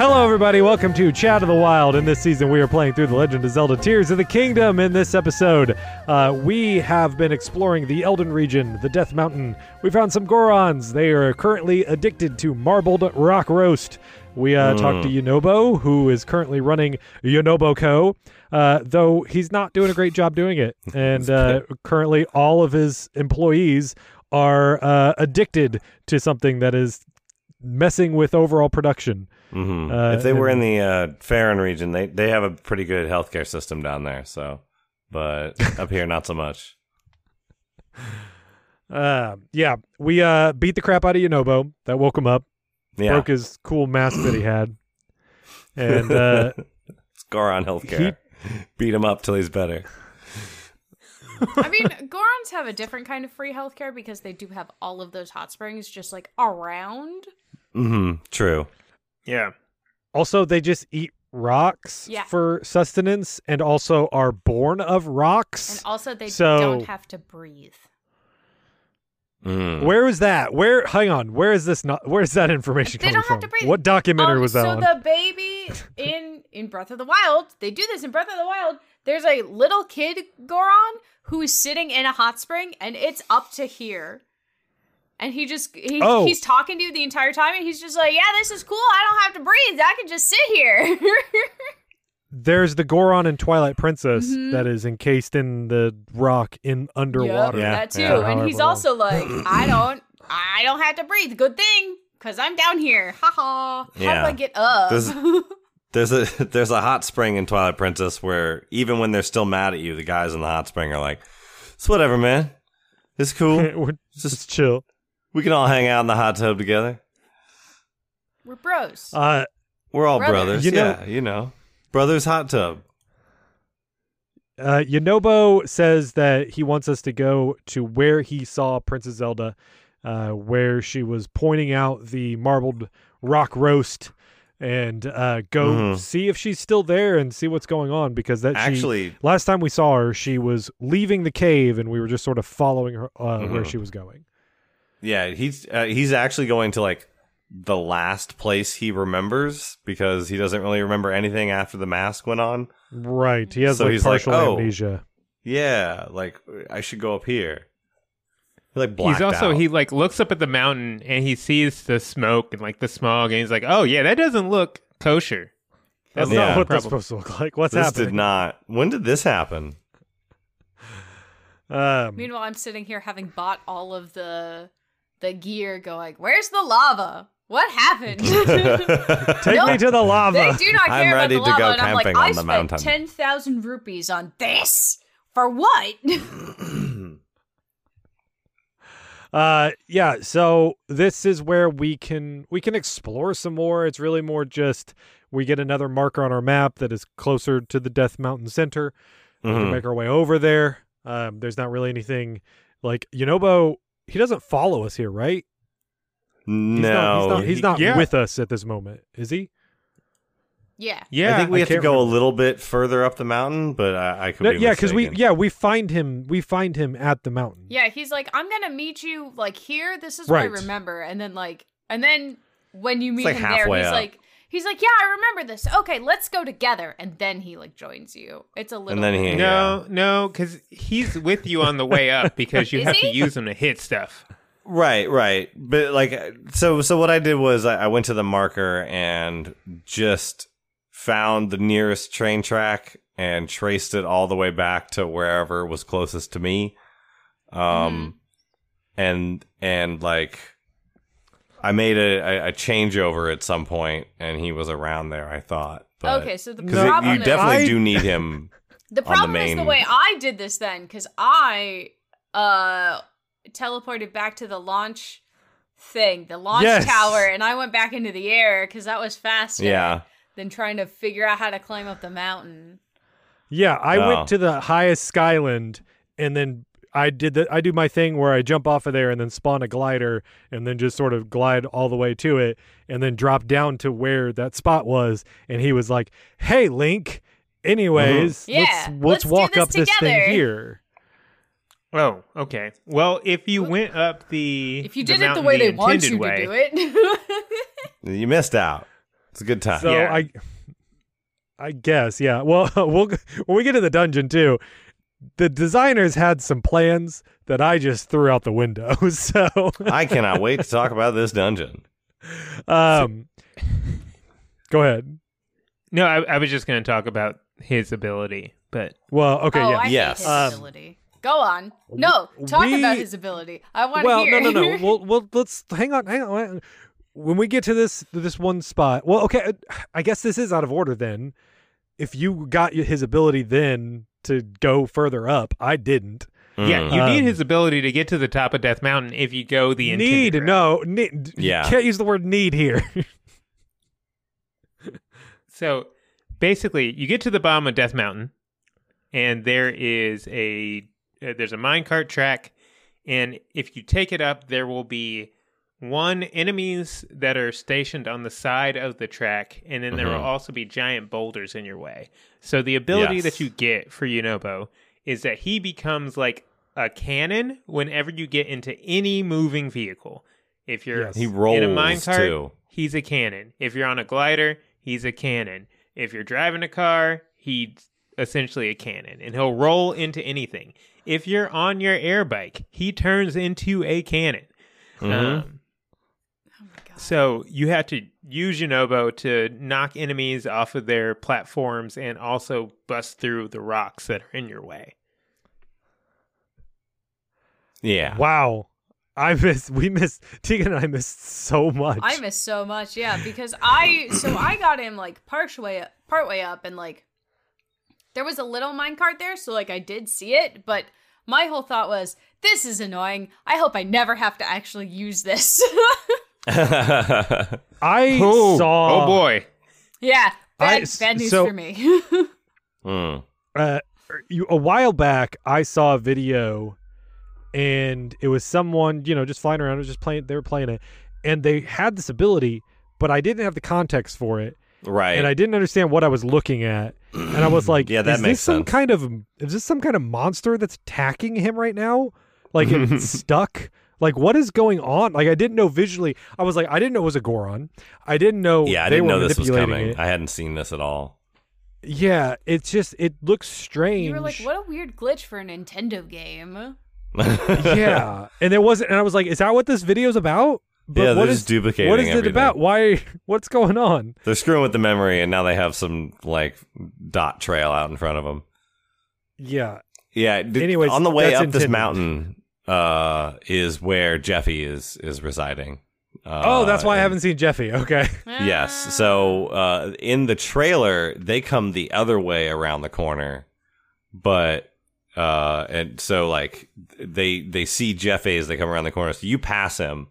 Hello, everybody. Welcome to Chat of the Wild. In this season, we are playing through The Legend of Zelda Tears of the Kingdom. In this episode, uh, we have been exploring the Eldin region, the Death Mountain. We found some Gorons. They are currently addicted to marbled rock roast. We uh, talked to Yonobo, who is currently running Yonobo Co., uh, though he's not doing a great job doing it. And uh, currently, all of his employees are uh, addicted to something that is messing with overall production. Hmm Uh, if they were in the uh, Faron region, they they have a pretty good healthcare system down there. So, but up here, not so much. Uh, yeah, we uh, beat the crap out of Yonobo. That woke him up. Yeah, Broke his cool mask that he had. And uh, it's Goron healthcare. Beat him up till he's better. I mean, Gorons have a different kind of free healthcare because they do have all of those hot springs just like around. hmm True. Yeah. also, they just eat rocks Yeah. for sustenance and also are born of rocks. And also, they So- don't have to breathe. Mm. Where is that? Where? Hang on. Where is this? Not. Where is that information They coming don't from? have to breathe. What documentary Um, was that so on? the baby in in Breath of the Wild, they do this in Breath of the Wild. There's a little kid Goron who is sitting in a hot spring, and it's up to here. And he just he, Oh. he's talking to you the entire time, and he's just like, "Yeah, this is cool. I don't have to breathe. I can just sit here." There's the Goron and Twilight Princess Mhm. that is encased in the rock in underwater. Yeah. that too. yeah. And he's long. also like, "I don't, I don't have to breathe. Good thing, cause I'm down here. Ha ha. How Yeah. do I get up?" This- There's a there's a hot spring in Twilight Princess where even when they're still mad at you, the guys in the hot spring are like, "It's whatever, man. It's cool. We're- It's Just just chill. We can all hang out in the hot tub together. We're bros. Uh, We're all Brothers. brothers. You know- yeah, you know, brothers hot tub. Uh, Yonobo says that he wants us to go to where he saw Princess Zelda, uh, where she was pointing out the marbled rock roast, and uh, go Mhm. see if she's still there and see what's going on. Because that she, Actually, last time we saw her, she was leaving the cave, and we were just sort of following her uh, where Mhm. she was going. Yeah, he's uh, he's actually going to like the last place he remembers because he doesn't really remember anything after the mask went on. Right, he has So like he's like, partial "Oh." amnesia. Yeah, like I should go up here. He like blacked he's also out. he like looks up at the mountain and he sees the smoke and like the smog and he's like, "Oh yeah, that doesn't look kosher." That's Yeah. not what that's supposed to look like. What's happening? this happening? did not. When did this happen? Um, Meanwhile, I'm sitting here having bought all of the the gear, going, "Where's the lava? What happened?" take Nope. me to the lava. they do not I'm care about ready the to lava, go and I'm like, camping I on the spent mountain." ten thousand rupees on this for what? Uh yeah, so this is where we can we can explore some more. It's really more just we get another marker on our map that is closer to the Death Mountain Center. We can Mhm. make our way over there. Um there's not really anything like Yonobo he doesn't follow us here, right? He's no, not, he's not, he's not Yeah. with us at this moment, is he? yeah, Yeah, I think we I have to go remember. a little bit further up the mountain, but I, I could No, be yeah, because we yeah, we find him we find him at the mountain. yeah. He's like, I'm gonna meet you like here. This is what I remember, and then like, and then when you meet like him there, he's up. like. He's like, yeah, I remember this. Okay, let's go together, and then he like joins you. It's a little. And then he- weird. No, no, because he's with you on the way up because you Is have to use him to hit stuff. Right, right. But like, so, so what I did was I, I went to the marker and just found the nearest train track and traced it all the way back to wherever was closest to me. Um, and, and like, I made a, a, a changeover at some point, and he was around there. I thought. But, okay, so the Because problem you is definitely I- do need him. the the problem is the way I did this then, because I uh teleported back to the launch thing, the launch Yes. tower, and I went back into the air because that was faster yeah. than trying to figure out how to climb up the mountain. Yeah, I Oh. went to the highest skyland and then I did the I do my thing where I jump off of there and then spawn a glider and then just sort of glide all the way to it and then drop down to where that spot was and he was like, "Hey, Link, anyways, uh-huh. Yeah, let's let's, let's walk this up this thing here." Oh, okay. Well, if you went up the If you the did it the mountain way they want you way, to do it. You missed out. It's a good time. So Yeah. I I guess, yeah. Well, we'll when we get to the dungeon too, the designers had some plans that I just threw out the window. So, I cannot wait to talk about this dungeon. um go ahead. No, I, I was just going to talk about his ability, but Well, okay, oh, yeah. I Yes. his Um, ability. Go on. No, talk we- about his ability. I want to well, hear. no, no, no. Well, well, let's hang on, hang on. When we get to this this one spot, well, okay, uh, I guess this is out of order then. If you got his ability then to go further up, I didn't. yeah, Mm. you need Um, his ability to get to the top of Death Mountain if you go the need route. no need. Yeah. can't use the word need here. So basically, you get to the bottom of Death Mountain, and there is a uh, there's a minecart track, and if you take it up, there will be one enemies that are stationed on the side of the track, and then there will Mhm. also be giant boulders in your way. So the ability Yes. that you get for Yunobo is that he becomes like a cannon whenever you get into any moving vehicle. If you're Yes. He in a rolls minecart, too. he's a cannon. If you're on a glider, he's a cannon. If you're driving a car, he's essentially a cannon, and he'll roll into anything. If you're on your air bike, he turns into a cannon. Mhm. Um, my god. So you have to use Yunobo to knock enemies off of their platforms and also bust through the rocks that are in your way. yeah. wow, I missed. We missed. Tegan and I missed so much. I missed so much, yeah, because I so I got him like part way up, part way up, and like there was a little minecart there, so like I did see it, but my whole thought was, this is annoying. I hope I never have to actually use this. I Oh, saw. oh boy. yeah, bad, I- bad news so- for me. Mm. uh, you, a while back, I saw a video, and it was someone, you know, just flying around, it was just playing. They were playing it, and they had this ability, but I didn't have the context for it, Right. and I didn't understand what I was looking at, and I was like, Yeah, that is makes this some kind of is this some kind of monster that's attacking him right now? Like it's stuck." Like what is going on? Like I didn't know visually. I was like, I didn't know it was a Goron. I didn't know. yeah, I they didn't know this was coming. it. I hadn't seen this at all. Yeah, it's just it looks strange. you were like, what a weird glitch for a Nintendo game. yeah, and there wasn't, and I was like, is that what this video's about? But Yeah, what they're is just duplicating What is it everything. about? Why? What's going on? They're screwing with the memory, and now they have some like dot trail out in front of them. Yeah, Yeah. d- Anyways, on the way that's up this mountain uh, is where Jeffy is is residing. Uh, oh, that's why I haven't seen Jeffy. Okay, Yes. So uh, in the trailer, they come the other way around the corner, but uh, and so like they they see Jeffy as they come around the corner. So you pass him,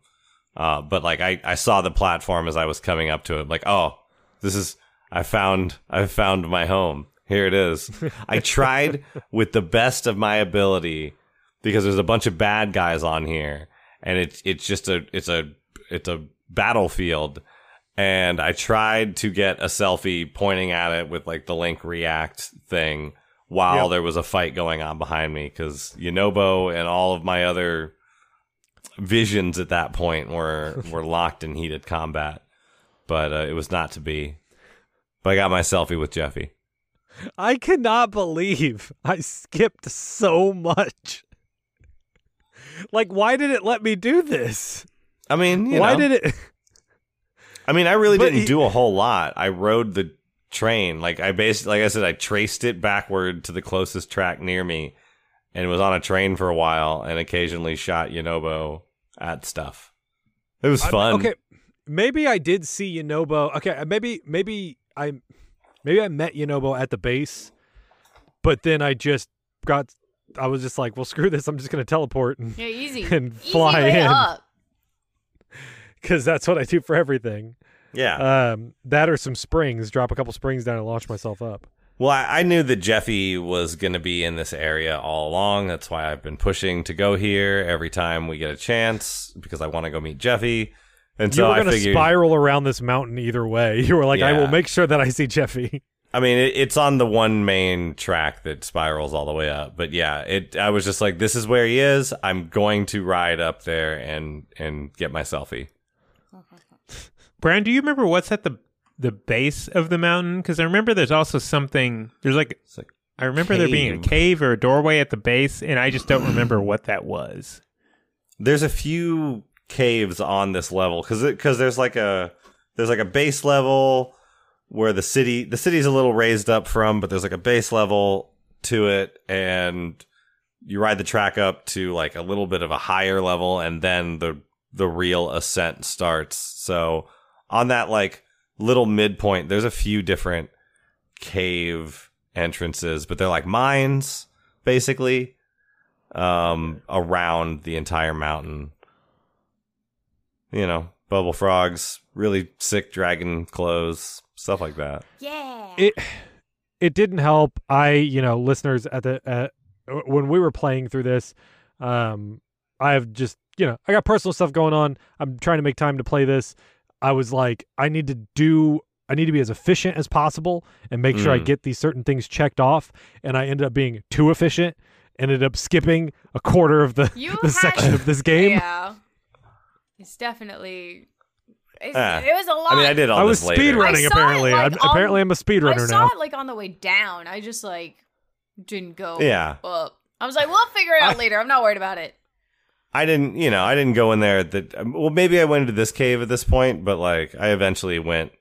uh, but like I I saw the platform as I was coming up to it. Like oh, this is I found I found my home. Here it is. I tried with the best of my ability because there's a bunch of bad guys on here, and it's it's just a it's a it's a battlefield and I tried to get a selfie pointing at it with like the link react thing while Yep. there was a fight going on behind me because Yonobo and all of my other visions at that point were were locked in heated combat, but uh, it was not to be. But I got my selfie with Jeffy. I cannot believe I skipped so much. Like, why did it let me do this? I mean, you why know, did it? I mean, I really But didn't he- do a whole lot. I rode the train. Like I basically, like I said, I traced it backward to the closest track near me, and was on a train for a while, and occasionally shot Yonobo at stuff. It was I- fun. okay, maybe I did see Yonobo. Okay, uh, maybe maybe I maybe I met Yonobo at the base, but then I just got. I was just like, well, screw this. I'm just gonna teleport and Yeah, easy. And easy fly way in. because that's what I do for everything. Yeah. Um, that or some springs. Drop a couple springs down and launch myself up. Well, I, I knew that Jeffy was going to be in this area all along. That's why I've been pushing to go here every time we get a chance because I want to go meet Jeffy. And you so were I gonna figured, spiral around this mountain either way. You were like, I will make sure that I see Jeffy. I mean, it, it's on the one main track that spirals all the way up. But yeah, it. I was just like, this is where he is. I'm going to ride up there and and get my selfie. Brian, do you remember what's at the the base of the mountain? Because I remember there's also something. There's like like I remember there being a cave. cave or a doorway at the base, and I just don't remember what that was. there's a few caves on this level because because there's like a there's like a base level where the city the city's a little raised up from, but there's like a base level to it, and you ride the track up to like a little bit of a higher level, and then the the real ascent starts. So on that like little midpoint, there's a few different cave entrances, but they're like mines basically um around the entire mountain. You know, bubble frogs, really sick dragon clothes, stuff like that. Yeah. it it didn't help i you know listeners at the uh, when we were playing through this um i have just you know i got personal stuff going on i'm trying to make time to play this i was like i need to do i need to be as efficient as possible and make sure i Mm. get these certain things checked off and i ended up being too efficient ended up skipping a quarter of the, You the had- section of this game Yeah. It's definitely. It's, Ah. it was a lot. I mean, I did all i was this later. speed running I saw it, apparently like, I'm, on- apparently i'm a I speedrunner saw now it like on the way down. I just like didn't go Yeah. up. I was like, we'll figure it out later. I'm not worried about it. I didn't, you know, I didn't go in there. That well, maybe I went into this cave at this point, but like I eventually went,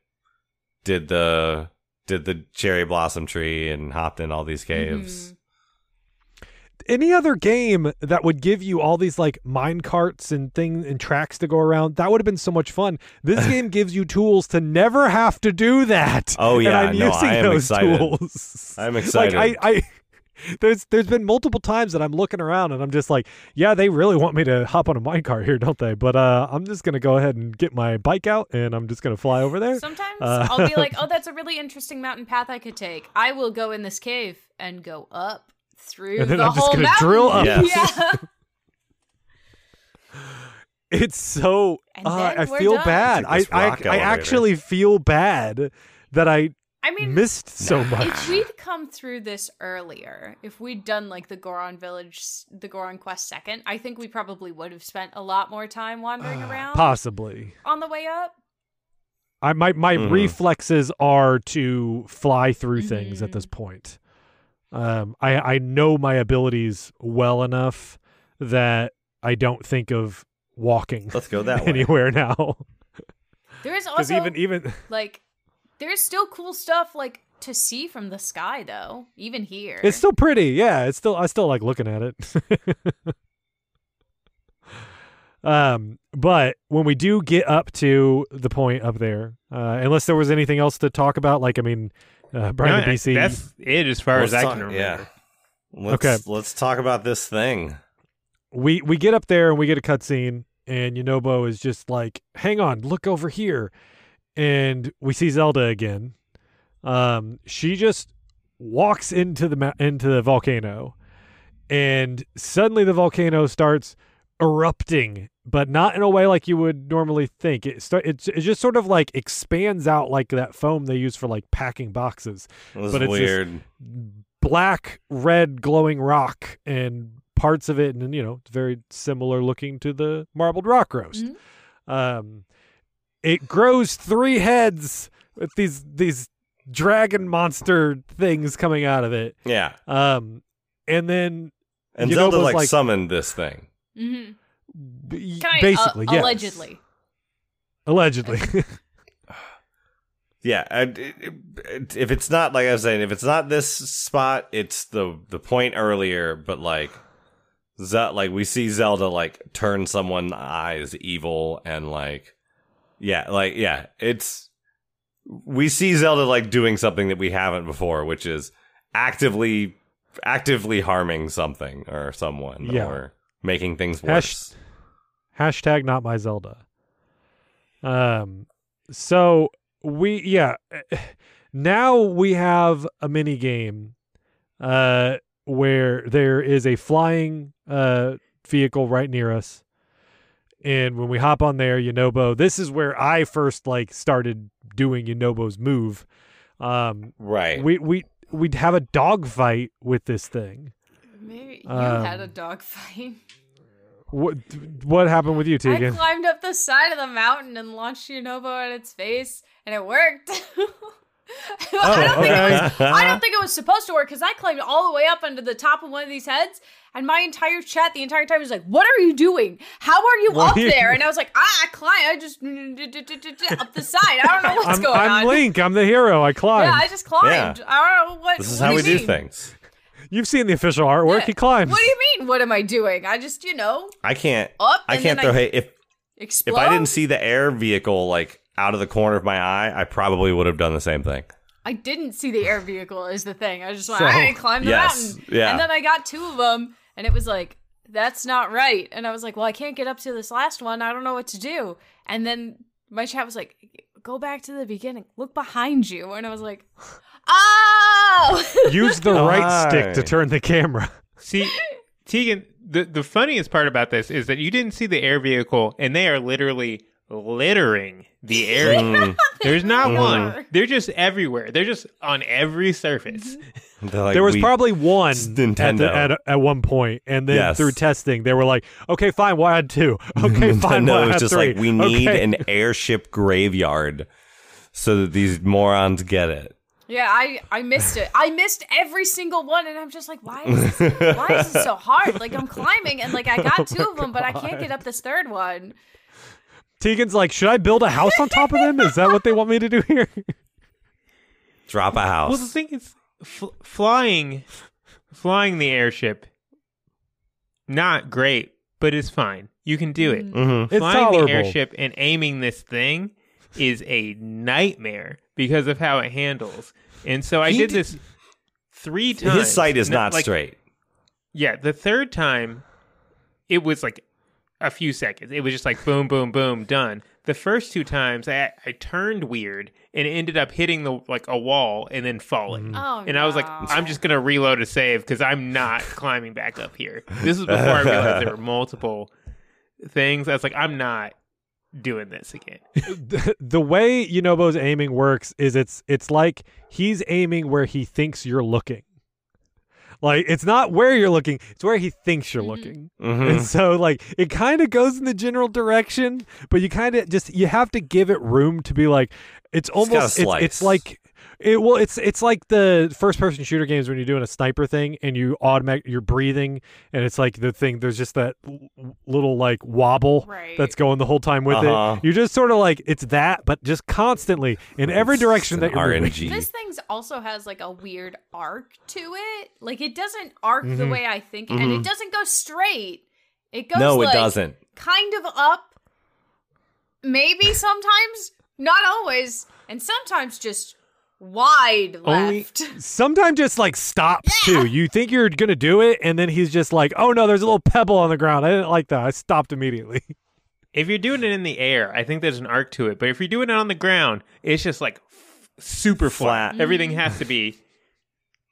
did the did the cherry blossom tree and hopped in all these caves. Mhm. Any other game that would give you all these like mine carts and things and tracks to go around that would have been so much fun this game gives you tools to never have to do that Oh, yeah, and yeah, i'm no, using I am those excited. tools I'm excited. like i i there's there's been multiple times that I'm looking around and I'm just like, yeah, they really want me to hop on a minecart here, don't they? But uh, I'm just gonna go ahead and get my bike out and I'm just gonna fly over there. Sometimes Uh, I'll be like, oh, that's a really interesting mountain path I could take. I will go in this cave and go up through And then the I'm just gonna mountain. drill up. Yes. Yeah. It's so uh, I feel done. bad. I I, rock I actually feel bad that I I mean, missed so much. if we'd come through this earlier, if we'd done like the Goron Village, the Goron Quest second, I think we probably would have spent a lot more time wandering around Possibly. on the way up. I my my Mhm. reflexes are to fly through things at Mhm. this point. Um, I I know my abilities well enough that I don't think of walking Let's go that way. anywhere now. There is also even even like there's still cool stuff like to see from the sky though, even here. it's still pretty. Yeah, it's still I still like looking at it. um, but when we do get up to the point up there, uh, unless there was anything else to talk about, like I mean, uh, Brian No, and BC. That's it as far Let's as I talk- can remember. Yeah. Let's, Okay. Let's talk about this thing. we we get up there and we get a cutscene and Yonobo is just like, "Hang on, look over here," and we see Zelda again. Um, she just walks into the ma- into the volcano, and suddenly the volcano starts erupting, but not in a way like you would normally think. It start it, it just sort of like expands out like that foam they use for like packing boxes It was But it's weird. black, red, glowing rock, and parts of it, and you know, it's very similar looking to the marbled rock roast. Mhm. Um, it grows three heads with these these dragon monster things coming out of it. yeah. Um, and then And You know, Zelda like, like- summoned this thing. Hmm b- Kind basically, uh, yes. allegedly. allegedly. Yeah, I- it- it- if it's not like I was saying, if it's not this spot, it's the the point earlier. But like Ze- like we see Zelda like turn someone's eyes evil and like yeah, like yeah, it's we see Zelda like doing something that we haven't before, which is actively actively harming something or someone Yeah. or making things Hash- worse. Hashtag not my Zelda. Um, so we yeah, now we have a mini game, uh, where there is a flying uh vehicle right near us, and when we hop on there, Yonobo, this is where I first like started doing Yonobo's move. Um, Right. we we we'd have a dogfight with this thing. Maybe you Um, had a dog fight. What what happened with you, I Tegan? climbed up the side of the mountain and launched Yunobo at its face, and it worked. I, don't think it was, I don't think it was supposed to work because I climbed all the way up onto the top of one of these heads, and my entire chat the entire time was like, "What are you doing? How are you What up are you- there?" And I was like, "Ah, I climb. I just up the side. I don't know what's I'm, going I'm on." Link. I'm the hero. I climbed. Yeah, I just climbed. Yeah. I don't know what. This is what how do we you do things. You've seen the official artwork. Yeah. He climbs. What do you mean? What am I doing? I just, you know, I can't Up, I can't throw I- hey if explode. if I didn't see the air vehicle like out of the corner of my eye, I probably would have done the same thing. I didn't see the air vehicle is the thing. I just went, So- all right, climb the Yes, mountain. yeah. And then I got two of them, and it was like, that's not right. And I was like, well, I can't get up to this last one. I don't know what to do. And then my chat was like, go back to the beginning. Look behind you. And I was like, oh! Use the right stick to turn the camera. See, Tegan, the, the funniest part about this is that you didn't see the air vehicle, and they are literally littering the mm. area. Mm. There's not really one. They're just everywhere. They're just on every surface. Mm-hmm. Like, there was we- probably one It's at, Nintendo. the, at, at one point, and then Yes. through testing, they were like, "Okay, fine, we'll add two. Okay, fine, we'll add was just three. like, we need Okay. an airship graveyard so that these morons get it. yeah, I, I missed it. I missed every single one, and I'm just like, why is this, why is this so hard? Like, I'm climbing, and like, I got two of oh them, but I can't get up this third one. Tegan's like, "Should I build a house on top of them? Is that what they want me to do here?" Drop a house. Well, the thing is, fl- flying, flying the airship, not great, but it's fine. You can do it. Mhm. It's flying tolerable. the airship and aiming this thing is a nightmare because of how it handles. And so I did did- this three times. His sight is not like, straight. Yeah, the third time, it was like a few seconds. It was just like boom, boom, boom, done. The first two times, I I turned weird and it ended up hitting the like a wall and then falling. Mm-hmm. Oh, And I was like, no. I'm just gonna reload a save because I'm not climbing back up here. This is before I realized there were multiple things. I was like, I'm not doing this again. the, the way Yunobo's aiming works is it's it's like he's aiming where he thinks you're looking. Like it's not where you're looking, it's where he thinks you're looking. Mhm. And so like it kind of goes in the general direction, but you kind of just you have to give it room to be like it's almost it's, slice. it's like it well it's it's like the first person shooter games when you're doing a sniper thing and you automatic you're breathing and it's like the thing there's just that l- little like wobble Right. that's going the whole time with Uh-huh. it. You're just sort of like it's that but just constantly in every It's direction that you're moving. RNG. This thing's also has like a weird arc to it. Like it doesn't arc the Mhm. way I think, and it doesn't go straight. It goes Mm-hmm. no, it like, doesn't. kind of up. Maybe sometimes, not always, and sometimes just wide Only- left. Sometimes just like stops too. You think you're gonna do it, and then he's just like, "Oh no, there's a little pebble on the ground." I didn't like that. I stopped immediately. If you're doing it in the air, I think there's an arc to it. But if you're doing it on the ground, it's just like f- super flat. Flat. Everything has to be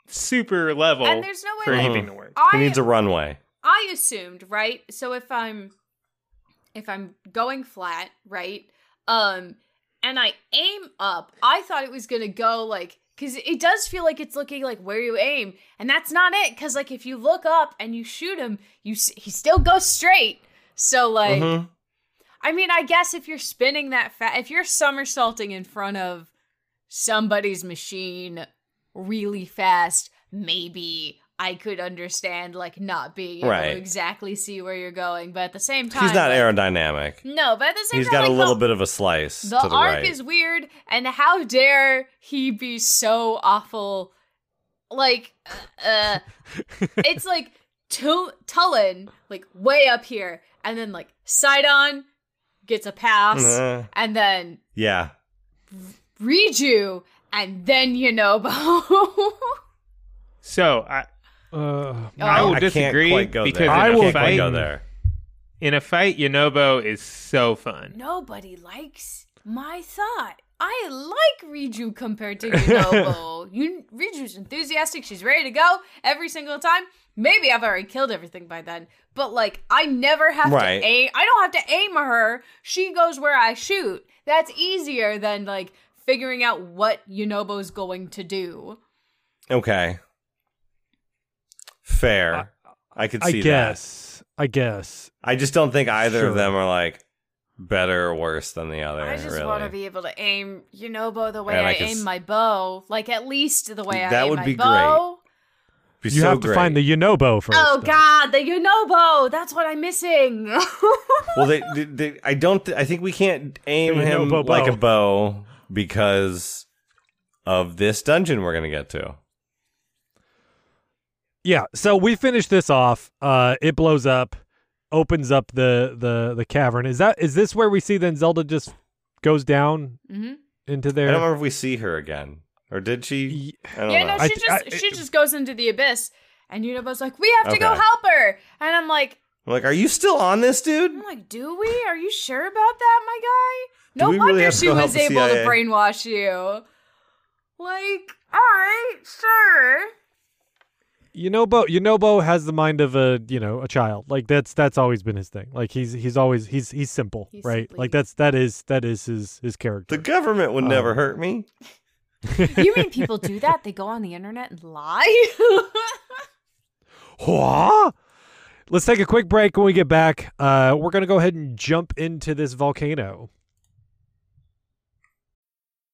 super level And there's no way for like, anything to work. He I needs a runway. I assumed, right? So if I'm if I'm going flat, right? Um and I aim up, I thought it was to go like cuz it does feel like it's looking like where you aim, and that's not it cuz like if you look up and you shoot him, you he still goes straight. So like Mhm. I mean, I guess if you're spinning that fast, if you're somersaulting in front of somebody's machine really fast, maybe I could understand like not being able Right. to exactly see where you're going. But at the same time, He's not like- aerodynamic. No, but at the same He's time, he's got a little the, bit of a slice the to the arc right. is weird, and how dare he be so awful? Like, uh, it's like Tu- Tulin like way up here, and then like Sidon gets a pass, Uh, and then yeah. Riju, and then Yunobo. So I, Uh, I will I disagree can't quite go because there. in I a will can't quite fight, go there. in a fight, Yonobo is so fun. Nobody likes my thought. I like Riju compared to Yunobo. you, Riju's enthusiastic. She's ready to go every single time. Maybe I've already killed everything by then, but like I never have Right. to aim. I don't have to aim her. She goes where I shoot. That's easier than like figuring out what Yunobo's going to do. Okay. Fair. I could I see that. guess. I guess. I just don't think either Sure. of them are like better or worse than the other. I just really. want to be able to aim Yunobo the way And I I, can aim s- my bow, like at least the way I That aim would my be bow. Be you so have to find the Yunobo first. Oh though. God, the Yunobo! That's what I'm missing. Well, they, they, they- I don't. Th- I think we can't aim The him Yonobo like a bow. bow because of this dungeon we're gonna get to. Yeah, so we finish this off. Uh it blows up, opens up the the the cavern. Is that is this where we see then Zelda just goes down hmm into there? I don't remember if we see her again, or did she? I don't Yeah, know. no, she th- just I- she just goes into the abyss, and Yunobo's like, "We have to go help her," and I'm like, I'm like, are you still on this, dude? "I'm like, do we? Are you sure about that, my guy? No we really wonder she was the able to brainwash you. Like, all right, sure." Yunobo Yunobo has the mind of a you know a child. Like that's that's always been his thing. Like he's he's always he's he's simple, He's right? simply- Like that's that is that is his his character. The government would Oh. never hurt me. You mean people do that? They go on the internet and lie? Hua? Let's take a quick break. When we get back, uh, we're gonna go ahead and jump into this volcano.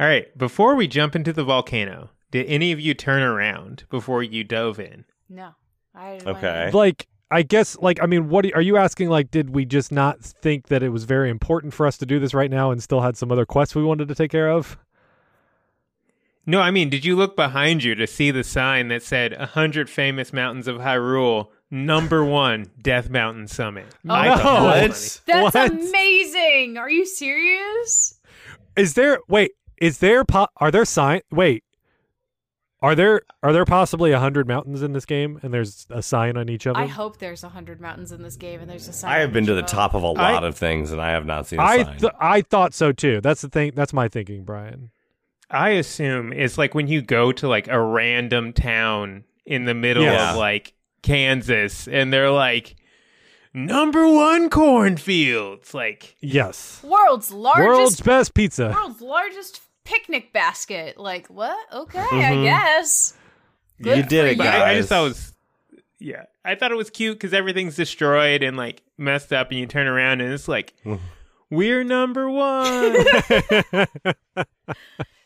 All right, before we jump into the volcano, did any of you turn around before you dove in? no. I Okay. Like I guess like I mean, what are you asking? Like, did we just not think that it was very important for us to do this right now, and still had some other quests we wanted to take care of? No, I mean, did you look behind you to see the sign that said 100 famous mountains of Hyrule, number one, Death Mountain Summit? Oh. I no. that What? That's What? amazing. Are you serious? Is there wait? Is there po- are there sign? Wait, are there are there possibly a hundred mountains in this game, and there's a sign on each of them? I hope there's a hundred mountains in this game, and there's a sign. I have on been each to the top of a lot of things, and I have not seen a I sign. th- I thought so too. That's the thing. That's my thinking, Brian. I assume it's like when you go to like a random town in the middle Yeah. of like Kansas and they're like number one cornfields. Like Yes. World's largest. World's best pizza. world's largest picnic basket. Like what? Okay, I Mhm. guess. you did it, guys. I, I just thought it was yeah. I thought it was cute because everything's destroyed and like messed up and you turn around and it's like we're number one.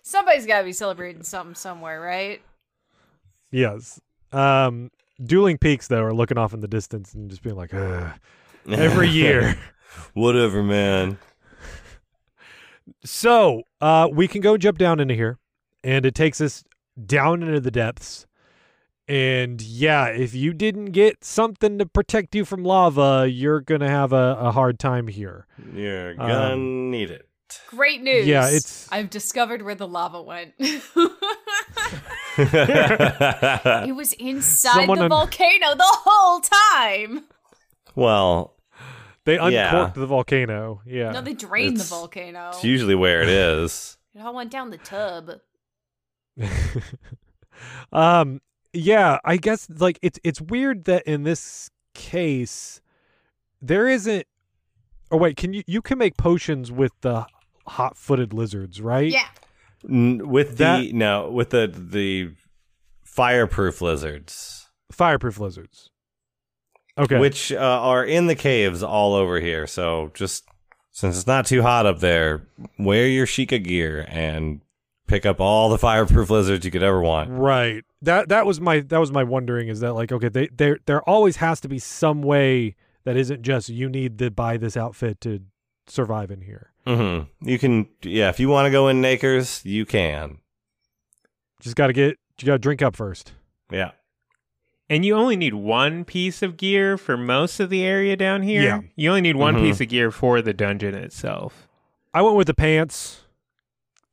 Somebody's got to be celebrating something somewhere, right? yes. Um, Dueling Peaks though are looking off in the distance and just being like, Ugh. every year. Whatever, man. So uh, we can go jump down into here, and it takes us down into the depths. And yeah, if you didn't get something to protect you from lava, you're gonna have a, a hard time here. You're gonna Um, need it. Great news. Yeah, it's- I've discovered where the lava went. it was inside Someone the un- volcano the whole time. well, They Yeah. uncorked the volcano. Yeah. No, they drained the volcano. it's usually where it is. It all went down the tub. um yeah, I guess like it's it's weird that in this case there isn't Oh wait, can you you can make potions with the hot-footed lizards, right? Yeah. With the That- no, with the the fireproof lizards, Fireproof lizards. Okay. which uh, are in the caves all over here. So just since it's not too hot up there, wear your Sheikah gear and pick up all the fireproof lizards you could ever want. Right. That that was my that was my wondering is that like okay they there there always has to be some way that isn't just you need to buy this outfit to survive in here. Hmm You can, yeah, if you want to go in Nakers, you can. Just got to get you got to drink up first. Yeah. And you only need one piece of gear for most of the area down here. Yeah. You only need one Mhm. piece of gear for the dungeon itself. I went with the pants.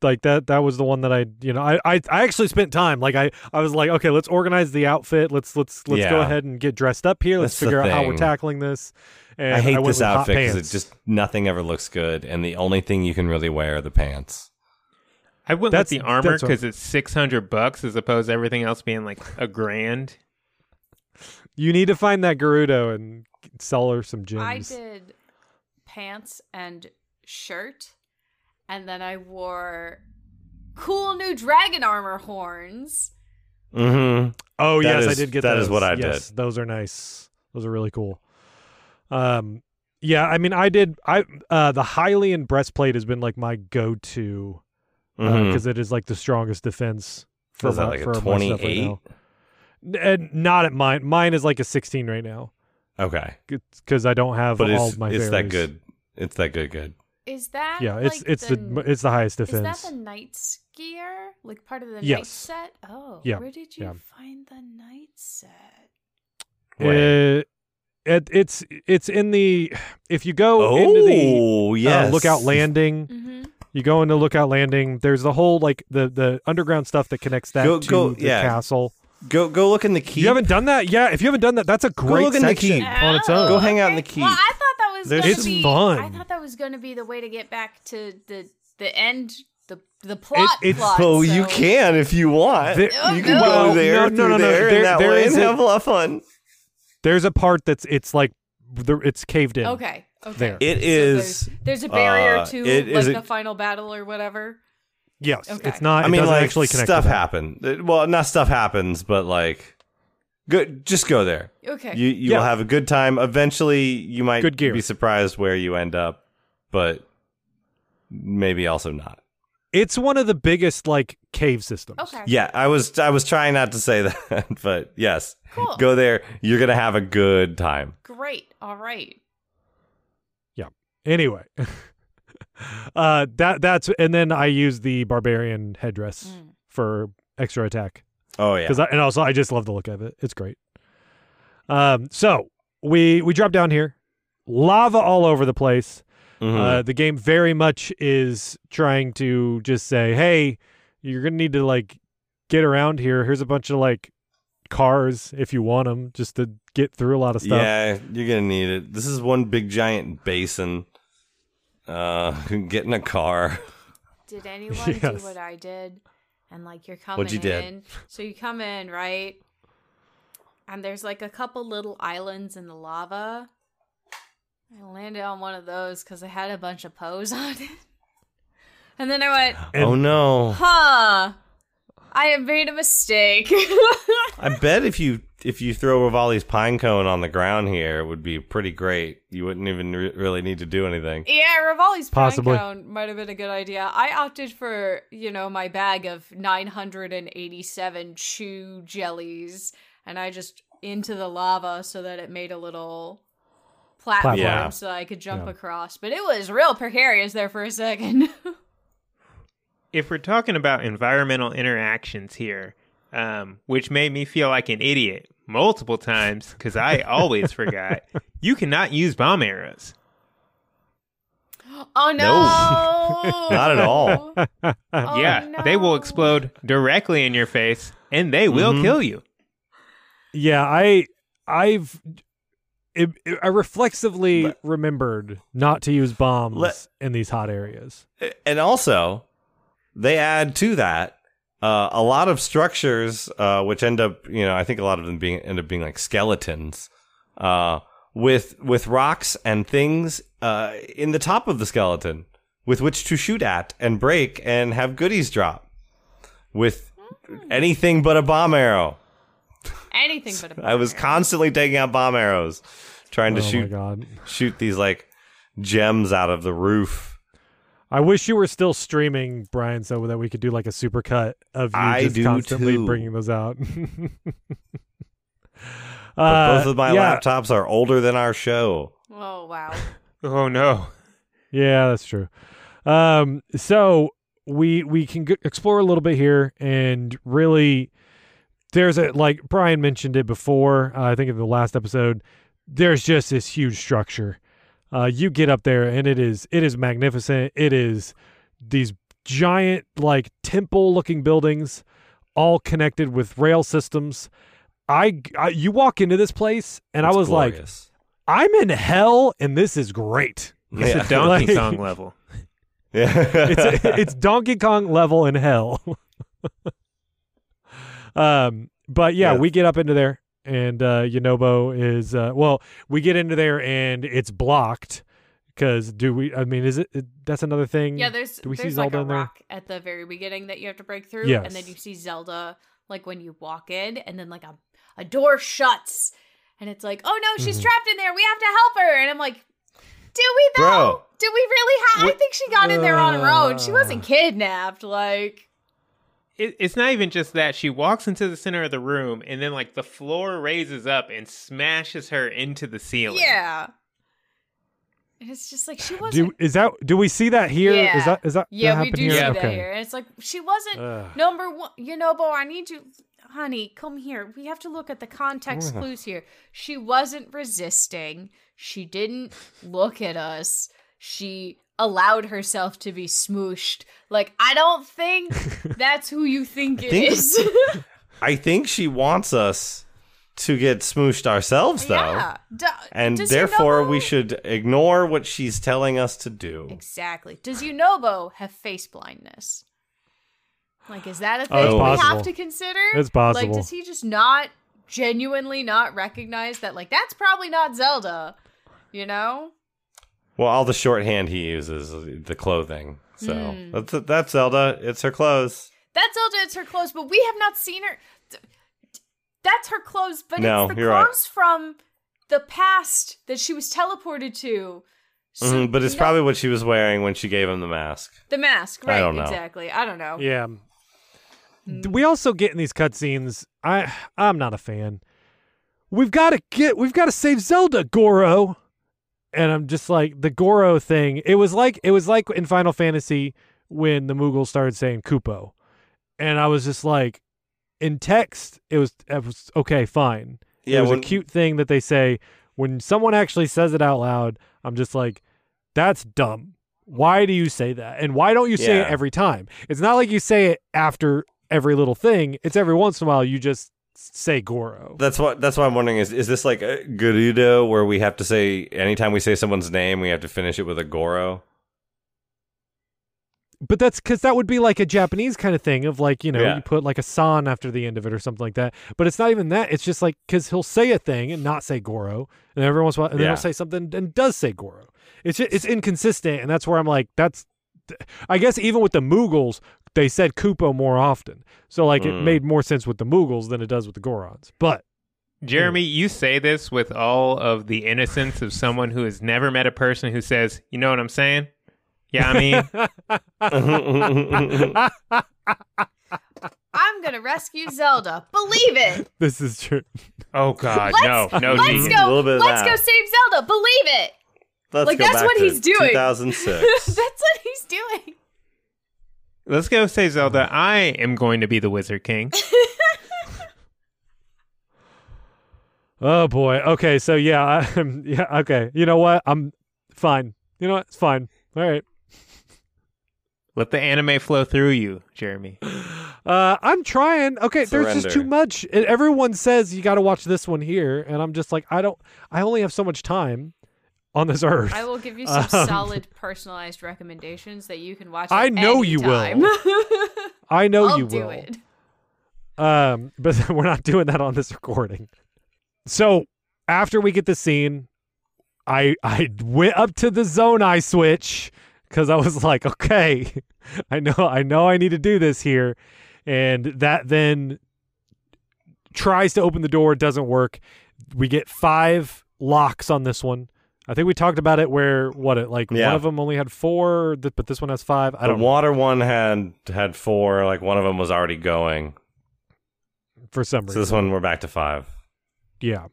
Like that that was the one that I you know I, I I actually spent time like I I was like okay let's organize the outfit let's let's let's go ahead and get dressed up here let's That's figure out how we're tackling this and I hate went this outfit because it just nothing ever looks good, and the only thing you can really wear are the pants. I went That's- with the armor because it's six hundred bucks as opposed to everything else being like a grand. you need to find that Gerudo and sell her some gems. I did pants and shirt, and then I wore cool new dragon armor horns. Mm-hmm. Oh That yes, I did get that those. is what I yes, Those are nice. Those are really cool. Um, yeah, I mean, I did. I uh, the Hylian breastplate has been like my go-to because Mhm. it is like the strongest defense for Was that my, like a for my stuff right 28? now. And not at mine. Mine is like a 16 right now Okay, because I don't have but all it's my. it's that good. It's that good. Good. Is that Yeah, it's like it's the, the, it's the highest defense. is that the knight's gear? Like part of the Yes. knight set? Oh, Yeah, Where did you yeah. find the knight set? Wait. Uh, it, it's it's in the if you go into the oh yes. uh, lookout landing. Mm-hmm. You go into Lookout Landing. There's the whole like the the underground stuff that connects that Go- to go- the yeah. castle. Go go look in the keep. You haven't done that? Yeah, if you haven't done that, that's a great go look in the section keep. on its own. Go hang out in the keep. Well, I thought that was There's gonna It's be, fun. I thought that was going to be the way to get back to the the end, the the plot. it's- plot, Oh, you so- can if you want. There- Oh, you can no. go there No, no, through no, no, there, there- and that there way is and a- have a lot of fun. There's a part that's it's like the, it's caved in. Okay. Okay. There. It So is. there's, there's a barrier uh, to it like is a- the final battle or whatever. Yes, Okay. it's not. I it mean, doesn't like actually connect. stuff that. happen. Uh, Well, not stuff happens, but like, go just go there. Okay. You you Yeah. will have a good time. Eventually, you might Good gear. be surprised where you end up, but maybe also not. It's one of the biggest like cave systems. okay. Yeah, I was I was trying not to say that, but yes, Cool. go there. You're gonna have a good time. Great. All right. Yeah. Anyway, uh, that that's and then I use the barbarian headdress Mm. for extra attack. Oh yeah, because and also I just love the look of it. It's great. Um, so we we drop down here, lava all over the place. Mhm. Uh, the game very much is trying to just say, hey, you're gonna need to like get around here. Here's a bunch of like cars if you want them, just to get through a lot of stuff. Yeah, you're gonna need it. This is one big giant basin. Uh, get in a car. Did anyone do what I did? And like you're coming What'd you did? in. So you come in, right? And there's like a couple little islands in the lava. I landed on one of those because I had a bunch of pose on it. And then I went, oh, And- oh no! huh. I have made a mistake. I bet if you if you throw Revali's pine cone on the ground here, it would be pretty great. You wouldn't even re- really need to do anything. yeah, Revali's pine cone might have been a good idea. I opted for, you know, my bag of 987 chew jellies, and I just into the lava so that it made a little platform Yeah. so I could jump Yeah. across. But it was real precarious there for a second. if we're talking about environmental interactions here, um, which made me feel like an idiot multiple times because I always forgot, you cannot use bomb arrows. oh no! Not at all. Oh, yeah, they will explode directly in your face and they will Mhm. kill you. Yeah, I I've it, it- I reflexively But- remembered not to use bombs Let- in these hot areas. and also, they add to that uh, a lot of structures, uh, which end up, you know, I think a lot of them being end up being like skeletons, uh, with with rocks and things uh, in the top of the skeleton with which to shoot at and break and have goodies drop. With anything but a bomb arrow. Anything but a I was bomb arrow. constantly taking out bomb arrows, trying to oh shoot god. shoot these like gems out of the roof. I wish you were still streaming, Brian, so that we could do like a super cut of you I just do constantly too. bringing those out. Uh, both of my yeah, laptops are older than our show. Oh wow. Oh no. Yeah, that's true. Um, so we we can g- explore a little bit here, and really, there's a like Brian mentioned it before. Uh, I think in the last episode, there's just this huge structure. Uh, you get up there, and it is it is magnificent. It is these giant like temple looking buildings, all connected with rail systems. I, I you walk into this place, and I It's was like. I'm in hell, and this is great. It's Yeah. a Donkey Like- Kong level. yeah. it's it's Donkey Kong level in hell. um, but yeah, Yeah. we get up into there, and uh, Yunobo is uh, well, we get into there, and it's blocked because do we? I mean, is it? That's another thing. Yeah, there's Do we see there's Zelda like a in there? rock at the very beginning that you have to break through, Yes. and then you see Zelda like when you walk in, and then like a a door shuts, and it's like, oh no, she's Mhm. trapped in there. We have to help her, and I'm like, do we though? Bro. Do we really have? I think she got in there on her own. She wasn't kidnapped. Like, It, it's not even just that. She walks into the center of the room, and then like the floor raises up and smashes her into the ceiling. yeah. And it's just like she wasn't. Do is that? Do we see that here? Is Yeah. that is that? yeah, that we do here? see okay. that here, and it's like she wasn't Ugh. Number one, you know, Bo, I need you, honey, come here. We have to look at the context Ugh. clues here. She wasn't resisting. She didn't look at us. She allowed herself to be smooshed. Like, I don't think that's who you think it think- is. I think she wants us to get smooshed ourselves, though. yeah. D- And therefore, Yunobo- we should ignore what she's telling us to do. Exactly. Does Yunobo have face blindness? Like, is that a Oh, thing we possible. have to consider? It's possible. Like, does he just not genuinely not recognize that? Like, that's probably not Zelda. You know? Well, all the shorthand he uses, the clothing. So Hmm. that's that's Zelda. It's her clothes. That's Zelda. It's her clothes, but we have not seen her. d- d- That's her clothes, but No, it's the you're right. from the past that she was teleported to. So, Mhm, but it's no- probably what she was wearing when she gave him the mask. the mask, I right? don't know. Exactly. I don't know. Yeah. Hmm. We also get in these cutscenes. I I'm not a fan. We've got to get. We've got to save Zelda, Goro. And I'm just like the Goro thing. It was like it was like in Final Fantasy when the Moogles started saying Kupo, and I was just like, in text, it was it was okay, fine. Yeah, it was when- a cute thing that they say when someone actually says it out loud. I'm just like, that's dumb. Why do you say that? And why don't you say it every time? It's not like you say it after every little thing. It's every once in a while you just say Goro. That's what that's what I'm wondering is is this like a Gerudo where we have to say anytime we say someone's name we have to finish it with a Goro? But that's because that would be like a Japanese kind of thing of like, you know, Yeah. you put like a san after the end of it or something like that. But it's not even that. It's just like because he'll say a thing and not say Goro. And every once in a while, and then Yeah. he'll say something and does say Goro. It's just, it's inconsistent. And that's where I'm like, that's, I guess even with the Moogles, they said Kupo more often. So like it Mm. made more sense with the Moogles than it does with the Gorons. But Jeremy, you say this with all of the innocence of someone who has never met a person who says, "You know what I'm saying?" Yeah, I mean, I'm gonna rescue Zelda. Believe it. this is true. oh god, Let's, no, no, let's Jesus. A go. little bit let's go save Zelda. Believe it. Let's Like, go that's back what to he's doing. 2006. That's what he's doing. Let's go say Zelda. I am going to be the Wizard King. Oh boy. Okay. So yeah, I'm, yeah. Okay. You know what? I'm fine. You know what? It's fine. All right. Let the anime flow through you, Jeremy. Uh, I'm trying. Okay, there's just too much. And everyone says you got to watch this one here, and I'm just like, I don't. I only have so much time on this earth. I will give you some Um, solid personalized recommendations that you can watch. I know you will. I know I'll you do will. it. Um, but we're not doing that on this recording. So after we get the scene, I I went up to the zone I switch because I was like, okay, I know I know I need to do this here, and that then tries to open the door. Doesn't work. We get five locks on this one. I think we talked about it where what it like Yeah. one of them only had four, th- but this one has five. I the don't know water one had had four. Like one of them was already going. for some reason, So this one we're back to five. Yeah.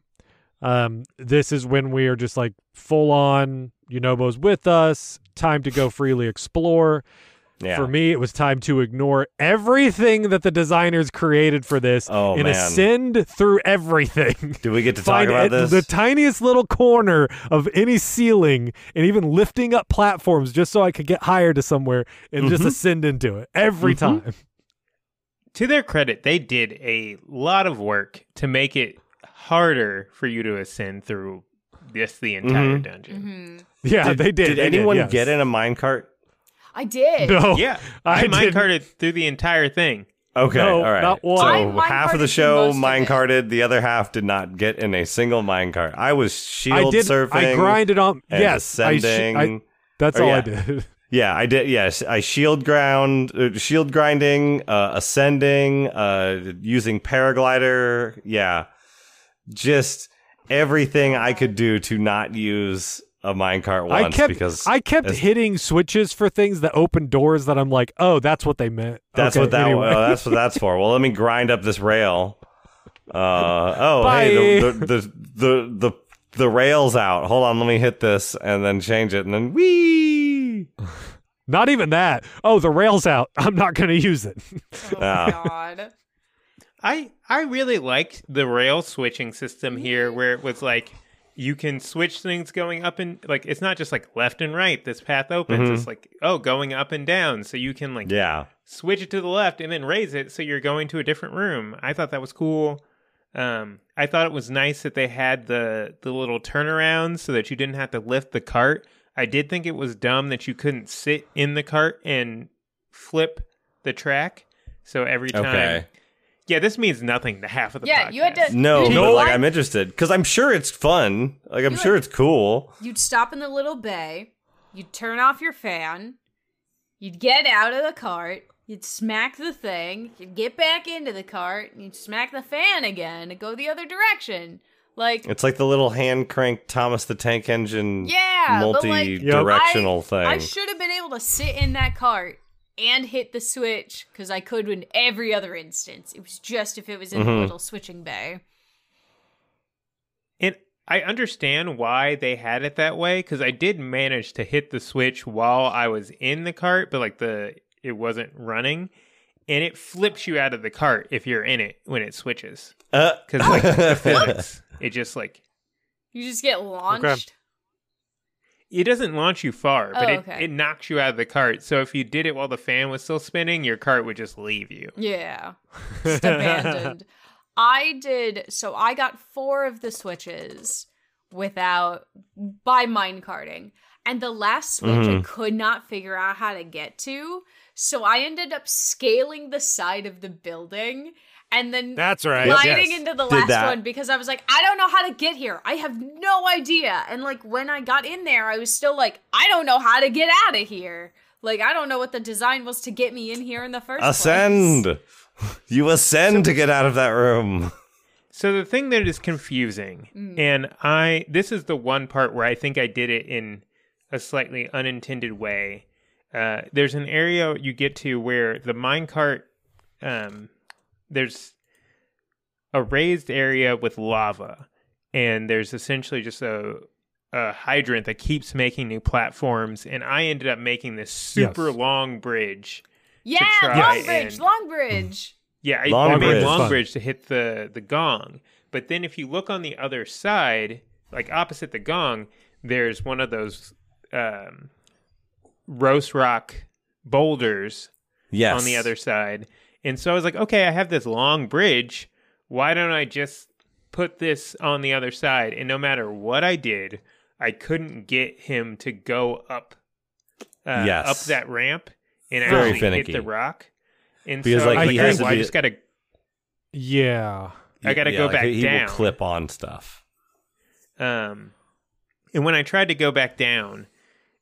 Um, this is when we are just like full on Yunobo's with us, time to go freely explore. Yeah. For me, it was time to ignore everything that the designers created for this Oh, and man. ascend through everything. Do we get to talk about this? the tiniest little corner of any ceiling and even lifting up platforms just so I could get higher to somewhere and just Mhm. ascend into it every Mhm. time. To their credit, they did a lot of work to make it harder for you to ascend through this the entire Mhm. dungeon. Yeah, they did. Did they anyone yes. get in a minecart? I did. No. Yeah, I I, didn't. minecarted through the entire thing. Okay, No, all right. not one. So I half of the show most of it. minecarted, the other half did not get in a single minecart. I was shield I did. surfing. I grinded on. and yes, I, sh- ascending. I. That's Or all yeah. I did. Yeah, I did. Yes, I shield ground, uh, shield grinding, uh, ascending, uh, using paraglider. Yeah, just everything I could do to not use a minecart I once kept. because I kept as- hitting switches for things that open doors that I'm like, oh, that's what they meant. That's Okay, what that. anyway. uh, that's what that's for. Well, let me grind up this rail. Uh oh, Bye. hey, the the, the the the the rail's out. Hold on, let me hit this and then change it, and then wee. Not even that. Oh, the rail's out. I'm not going to use it. Oh Ah. god. I I really liked the rail switching system here, where it was like you can switch things going up and like it's not just like left and right. This path opens. Mhm. It's like oh, going up and down, so you can like Yeah, switch it to the left and then raise it so you're going to a different room. I thought that was cool. Um, I thought it was nice that they had the the little turnarounds so that you didn't have to lift the cart. I did think it was dumb that you couldn't sit in the cart and flip the track. So every time, Okay. Yeah, this means nothing to half of the Yeah, podcast. you had to- no, You but like? I'm interested because I'm sure it's fun. Like I'm You sure had- it's cool. You'd stop in the little bay, you'd turn off your fan, you'd get out of the cart, you'd smack the thing, you'd get back into the cart, and you'd smack the fan again and go the other direction. Like, It's like the little hand crank Thomas the Tank Engine, yeah, but like, multi-directional I, thing. I should have been able to sit in that cart and hit the switch because I could in every other instance. It was just if it was in the Mhm. little switching bay. And I understand why they had it that way because I did manage to hit the switch while I was in the cart, but like the it wasn't running, and it flips you out of the cart if you're in it when it switches Uh, because like the physics, it just like You just get launched. It doesn't launch you far, but Oh, it, okay. it knocks you out of the cart. So if you did it while the fan was still spinning, your cart would just leave you. Yeah. Just abandoned. I did so I got four of the switches without by mine carting. And the last switch I Mhm. could not figure out how to get to. So I ended up scaling the side of the building and then That's right. gliding yes. into the Did last that. one because I was like, I don't know how to get here. I have no idea. And like when I got in there, I was still like, I don't know how to get out of here. Like I don't know what the design was to get me in here in the first place. ascend. You ascend to get out of that room. So the thing that is confusing, Mm. and I this is the one part where I think I did it in a slightly unintended way. Uh, there's an area you get to where the minecart, um, there's a raised area with lava, and there's essentially just a a hydrant that keeps making new platforms, and I ended up making this super Yes. long bridge. Yeah, Long Bridge, and- Long Bridge. Yeah, I, Long I made Long Fun. Bridge to hit the the gong. But then if you look on the other side, like opposite the gong, there's one of those um, roast rock boulders Yes. on the other side. And so I was like, okay, I have this long bridge. Why don't I just put this on the other side? And no matter what I did, I couldn't get him to go up uh, Yes. up that ramp and Very actually finicky. hit the rock. And Because, so like, I he like, has to well, I just gotta Yeah. I gotta Yeah, go like, back he down. will clip on stuff. Um, and when I tried to go back down,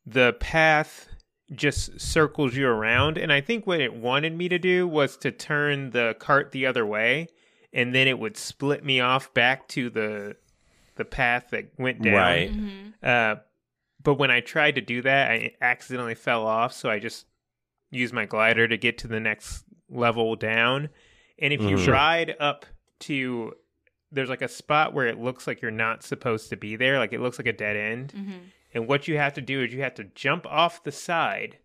the path just circles you around. And I think what it wanted me to do was to turn the cart the other way, and then it would split me off back to the the path that went down. Right. Uh, but when I tried to do that, I accidentally fell off. So I just used my glider to get to the next level down. And if you Mhm. ride up to, there's like a spot where it looks like you're not supposed to be there. Like it looks like a dead end. Mm-hmm. And what you have to do is you have to jump off the side,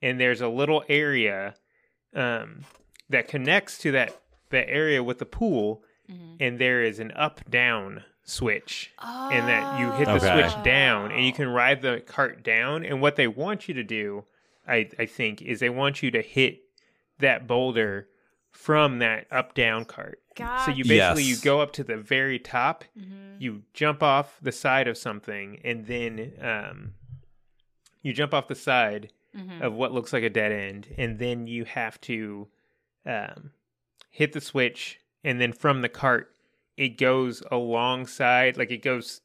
and there's a little area um, that connects to that that area with the pool, Mm-hmm. and there is an up down switch, and that you hit the Okay. switch down, and you can ride the cart down. And what they want you to do, I I think, is they want you to hit that boulder from that up down cart. So you basically you go up to the very top, Mm-hmm. you jump off the side of something, and then um, you jump off the side Mm-hmm. of what looks like a dead end, and then you have to um, hit the switch, and then from the cart, it goes alongside, like it goes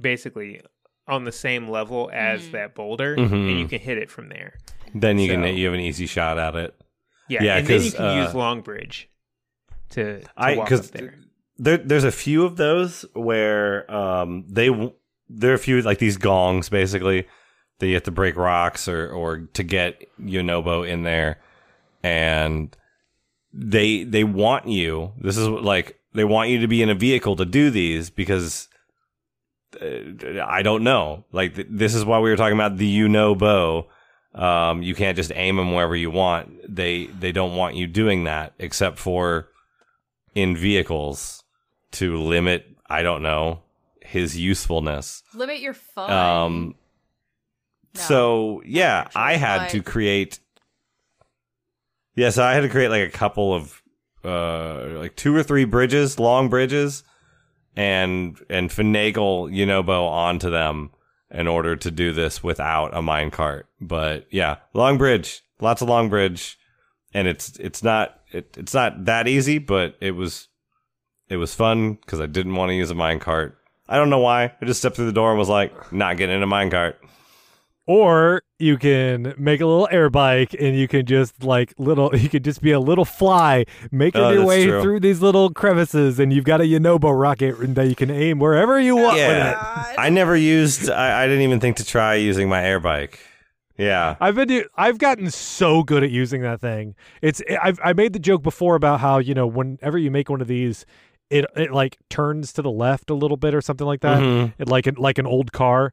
basically on the same level as Mhm. that boulder, and you can hit it from there. Then you So- can you have an easy shot at it. Yeah, Yeah, and then you 'cause, can uh, use Long Bridge to, to I walk up because there. there there's a few of those where um they there are a few like these gongs basically that you have to break rocks or or to get Yunobo in there, and they they want you. This is like they want you to be in a vehicle to do these because. Uh, I don't know. Like th- this is why we were talking about the bow. Um, you can't just aim them wherever you want. They they don't want you doing that except for in vehicles to limit. I don't know his usefulness. Limit your fun. Um, No, so yeah, I had to create. Yeah, so I had to create like a couple of, uh, like two or three bridges, long bridges, and and finagle Yunobo onto them in order to do this without a minecart. But yeah, long bridge, lots of long bridge, and it's it's not it, it's not that easy, but it was it was fun because I didn't want to use a minecart. I don't know why. I just stepped through the door and was like, not getting in a minecart. Or you can make a little air bike and you can just like little you could just be a little fly making Oh, your way true. through these little crevices and you've got a Yunobo rocket that you can aim wherever you want with Yeah. it. I never used. I, I didn't even think to try using my air bike. Yeah. I've been I've gotten so good at using that thing. It's I've I made the joke before about how, you know, whenever you make one of these it it like turns to the left a little bit or something like that. Mhm. It like an, like an old car.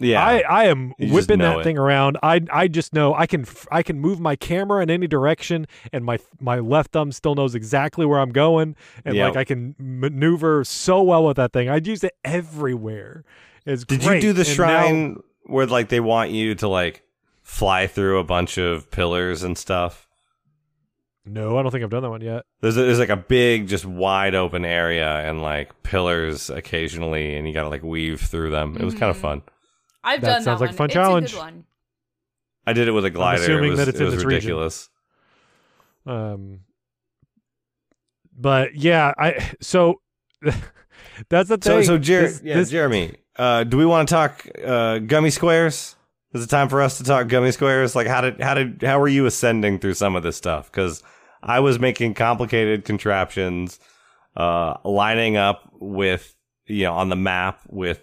Yeah. I, I am You whipping that it. thing around. I I just know I can I can move my camera in any direction, and my my left thumb still knows exactly where I'm going, and Yep. like I can maneuver so well with that thing. I'd use it everywhere. It's Did great. you do the And now- shrine where like they want you to like fly through a bunch of pillars and stuff? no, I don't think I've done that one yet. There's a, there's like a big, just wide open area and like pillars occasionally, and you gotta like weave through them. It was kind of Mhm. fun. I've done That done sounds that like a one. fun it's challenge. a good one. I did it with a glider. assuming it was, that it's it in was this region. ridiculous. Um, but yeah, I so that's the So, thing. so Jer- This- yeah, this- Jeremy, uh, do we want to talk uh, gummy squares? Is it time for us to talk gummy squares? Like, how did how did how were you ascending through some of this stuff? Because I was making complicated contraptions, uh, lining up with you know on the map with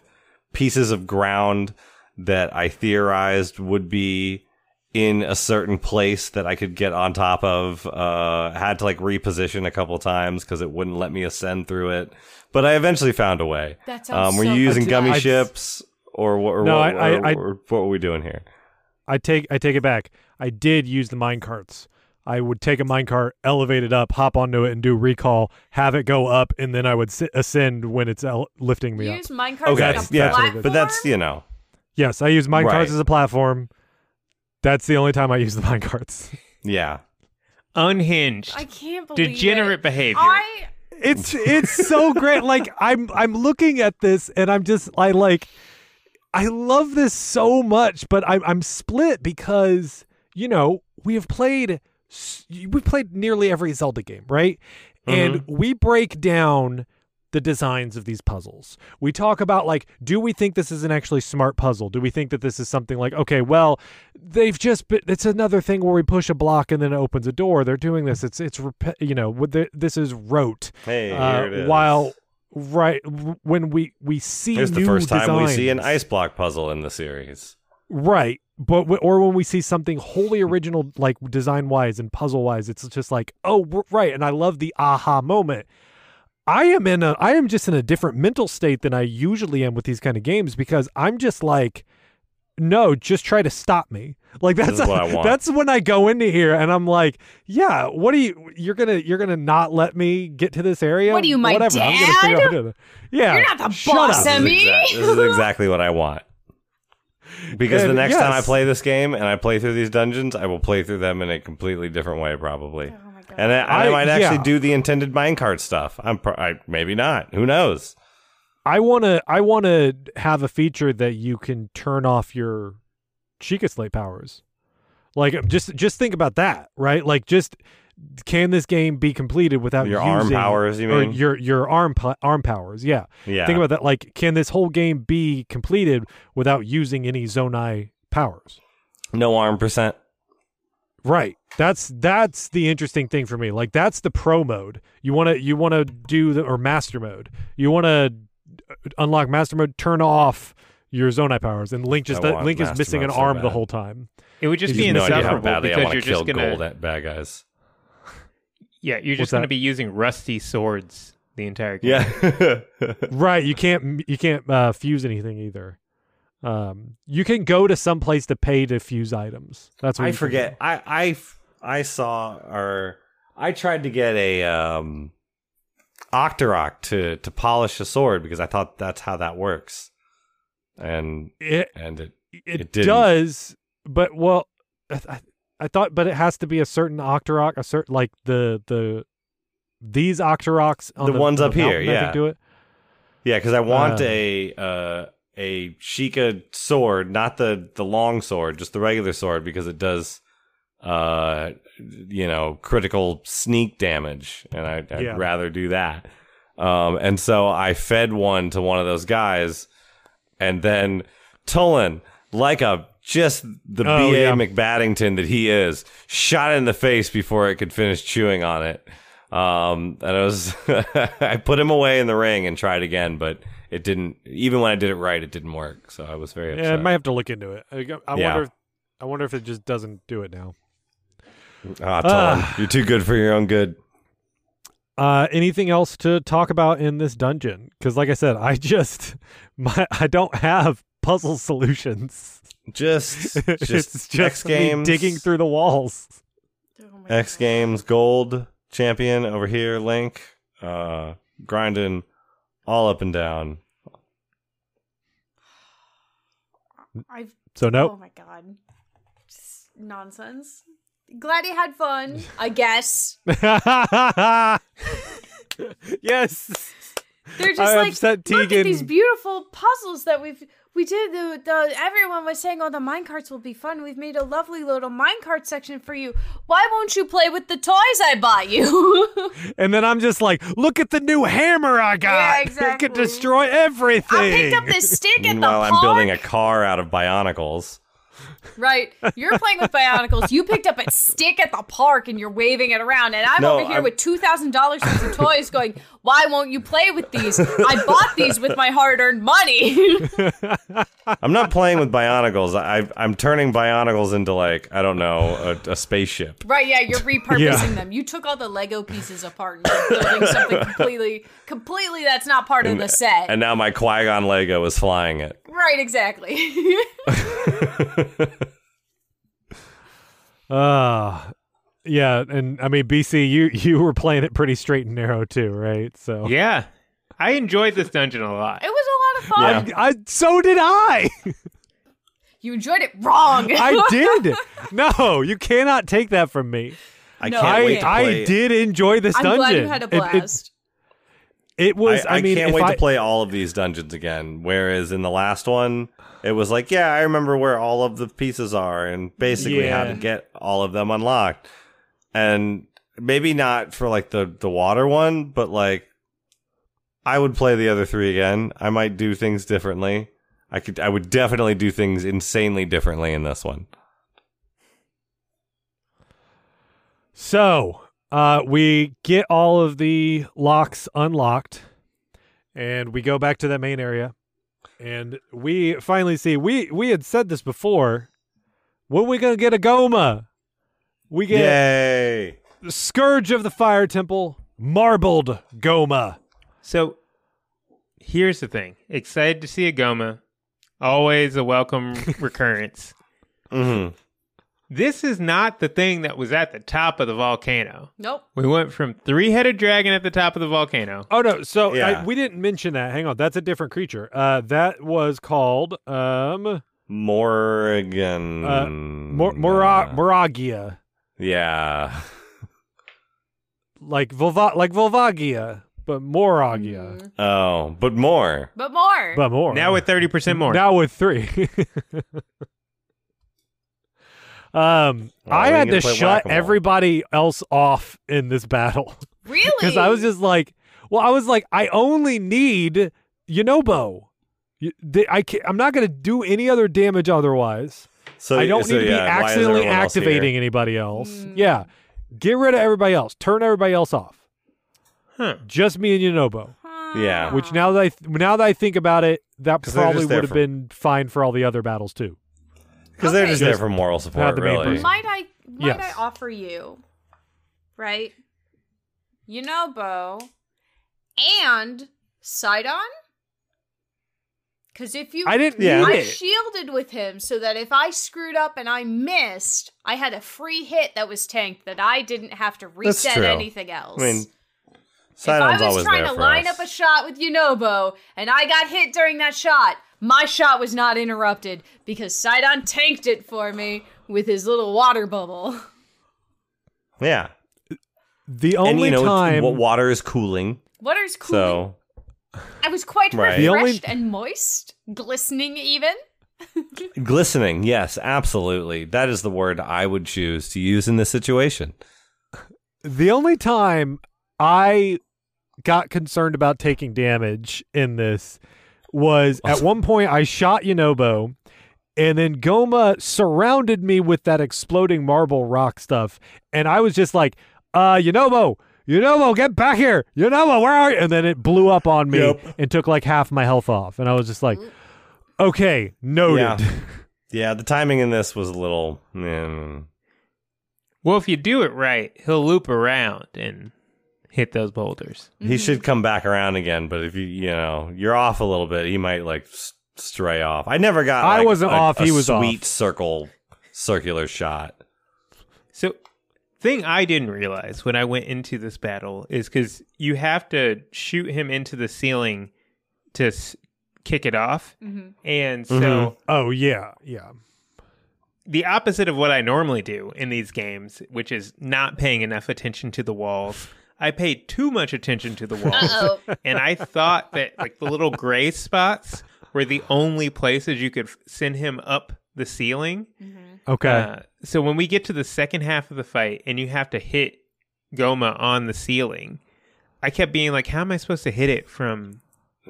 pieces of ground that I theorized would be in a certain place that I could get on top of. Uh, had to like reposition a couple times because it wouldn't let me ascend through it. But I eventually found a way. That sounds Um, were so you using gummy I'd- ships or what? Or No, what, I- or- I- or what were we doing here? I take I take it back. I did use the mine carts. I would take a mine cart, elevate it up, hop onto it, and do recall. Have it go up, and then I would si- ascend when it's el- lifting me You up. use minecart Okay, like a yeah, platform? but that's you know, Yes, I use mine Right. carts as a platform. That's the only time I use the mine carts. yeah. Unhinged, I can't believe degenerate it. behavior. I it's it's so great. Like I'm I'm looking at this and I'm just I like I love this so much, but I'm I'm split because you know we have played we've played nearly every Zelda game, right? And we break down the designs of these puzzles. We talk about like, do we think this is an actually smart puzzle? Do we think that this is something like, okay, well, they've just been, it's another thing where we push a block and then it opens a door. They're doing this. It's it's rep- you know, this is rote. Hey, Uh, here it is. While right when we we see Here's the first time we see an ice block puzzle in the series. Right. But w- or when we see something wholly original, like design wise and puzzle wise, it's just like, oh, right. And I love the aha moment. I am in a, I am just in a different mental state than I usually am with these kind of games because I'm just like, no, just try to stop me. Like that's what I want. that's when I go into here and I'm like, yeah, what are you? You're gonna you're gonna not let me get to this area? What are you, my Whatever. I'm gonna figure out how to- yeah, You're not the shut boss, up. This is, Emmy. exact- this is exactly what I want. Because the And next time I play this game and I play through these dungeons, I will play through them in a completely different way, probably. Oh my god. And I, I I- might actually yeah. do the intended minecart stuff. I'm pro- I, maybe not. Who knows? I want to I want to have a feature that you can turn off your Sheikah Slate powers. Like um, just just think about that, right? Like just can this game be completed without Your arm powers, you mean? your your arm po- arm powers? Yeah. Yeah. Think about that. Like, can this whole game be completed without using any Zonai powers? no arm percent. Right. That's that's the interesting thing for me. Like that's the pro mode. You want to you want to do the or master mode. You want to unlock master mode, turn off your Zonai powers, and Link just I want Link is missing an mode so arm the whole time. It would just You be have no idea how insufferable badly I because want you're to kill just gonna gold at bad guys. yeah you're What's just gonna that? be using rusty swords the entire game. Yeah. right. You can't you can't uh, fuse anything either. Um, you can go to some place to pay to fuse items. That's what I forget. I, I I saw or I tried to get a um Octorok to to polish a sword because I thought that's how that works. And It and it it, It does, but well, I, I, I thought, but it has to be a certain Octorok, a certain like the the these Octoroks on The the, ones on up the here, yeah. do it. yeah, because I want Uh. a uh a Sheikah sword, not the the long sword, just the regular sword because it does uh you know critical sneak damage and I, I'd Yeah. rather do that um and so I fed one to one of those guys and then Tulin like a just the Oh, BA yeah. McBaddington that he is shot in the face before it could finish chewing on it um and I was I put him away in the ring and tried again but it didn't even when I did it right it didn't work so I was very upset Yeah, I might have to look into it. I, I Yeah. wonder. If, I wonder if it just doesn't do it now. Ah, Tulin, Ah. you're too good for your own good. Uh, anything else to talk about in this dungeon? Because, like I said, I just my I don't have puzzle solutions. Just, it's just, just X Games, digging through the walls. Oh X God. Games Gold champion over here, Link, uh, grinding all up and down. I've So Oh no, my god. Just nonsense. Glad he had fun, I guess. yes. They're just I like upset look at these beautiful puzzles that we've we did. The, the everyone was saying, "Oh, the minecarts will be fun." We've made a lovely little minecart section for you. Why won't you play with the toys I bought you? And then I'm just like, look at the new hammer I got. Yeah, exactly. It can exactly. destroy everything. I picked up this stick at the Meanwhile, park. I'm building a car out of Bionicles. Right, you're playing with Bionicles. You picked up a stick at the park and you're waving it around, and I'm No, over here I'm- with two thousand dollars worth of toys, going, "Why won't you play with these? I bought these with my hard-earned money." I'm not playing with Bionicles. I, I'm turning Bionicles into like I don't know a, a spaceship. right? Yeah, you're repurposing Yeah. them. You took all the Lego pieces apart and you're building something completely, completely that's not part of the set. And now my Qui Gon Lego is flying it. right, exactly. Uh yeah, and I mean BC, you you were playing it pretty straight and narrow too, right? So Yeah. I enjoyed this dungeon a lot. it was a lot of fun. Yeah. I, so did I. You enjoyed it wrong. I did. No, you cannot take that from me. I No, can't I wait to I did enjoy this dungeon. I'm glad you had a It- it- blast. It, was. I, I, mean, can't wait I, to play all of these dungeons again. Whereas in the last one, it was like, yeah, I remember where all of the pieces are and basically how to get all of them unlocked. And maybe not for like the the water one, but like I would play the other three again. I might do things differently. I could. I would definitely do things insanely differently in this one. So, uh, we get all of the locks unlocked, and we go back to that main area, and we finally see we we had said this before. When we gonna get a Gohma? We get Yay! The Scourge of the Fire Temple, marbled Gohma. So here's the thing. Excited to see a Gohma. Always a welcome recurrence. hmm This is not the thing that was at the top of the volcano. Nope. We went from three headed dragon at the top of the volcano. Oh no! So I, we didn't mention that. Hang on, that's a different creature. Uh, that was called um, Morrigan. Uh, Mor- Mora- Moragia, yeah. like Volva- like Volvagia, but Moragia, Mhm. Oh, but more. But more. but more. Now with 30% more. Now with three. um, Well, I had to shut everybody else off in this battle really? because I was just like, well, I was like, I only need Yunobo. You- they- I can't, I'm not going to do any other damage otherwise. So I don't so, need to be yeah, why accidentally everyone else activating anybody else. Mm. Yeah, get rid of everybody else. Turn everybody else off. Huh. Just me and Yunobo. Yeah. Which now that I th- now that I think about it, that probably would have for- been fine for all the other battles too. Because they're just there for moral support, the really. Might I might Yes. I offer you, right? You know, Bo, and Sidon. Because if you, I didn't Yeah. I it. shielded with him so that if I screwed up and I missed, I had a free hit that was tanked that I didn't have to reset anything else. I mean, if I was always trying there to line us. up a shot with Yunobo and I got hit during that shot, my shot was not interrupted because Sidon tanked it for me with his little water bubble. yeah. The and only you know, time wa- water is cooling. Water's cool. So I was quite Right. Refreshed only- and moist, glistening even. glistening, yes, absolutely. That is the word I would choose to use in this situation. the only time I got concerned about taking damage in this was at one point I shot Yunobo and then Gohma surrounded me with that exploding marble rock stuff and I was just like, uh Yunobo, Yunobo, get back here. Yunobo, where are you? And then it blew up on me Yep. and took like half my health off and I was just like, okay, noted. Yeah. Yeah, the timing in this was a little. mm, Well, if you do it right, he'll loop around and hit those boulders. He should come back around again, but if you you know you're off a little bit, he might like s- stray off. I never got. I like, wasn't a- off, a he was off. sweet circle, circular shot. So, thing I didn't realize when I went into this battle is because you have to shoot him into the ceiling to s- kick it off, and so Mhm. Oh yeah, yeah. the opposite of what I normally do in these games, which is not paying enough attention to the walls. I paid too much attention to the walls, Uh-oh. and I thought that like the little gray spots were the only places you could f- send him up the ceiling. Okay. Uh, so when we get to the second half of the fight and you have to hit Gohma on the ceiling, I kept being like, "How am I supposed to hit it from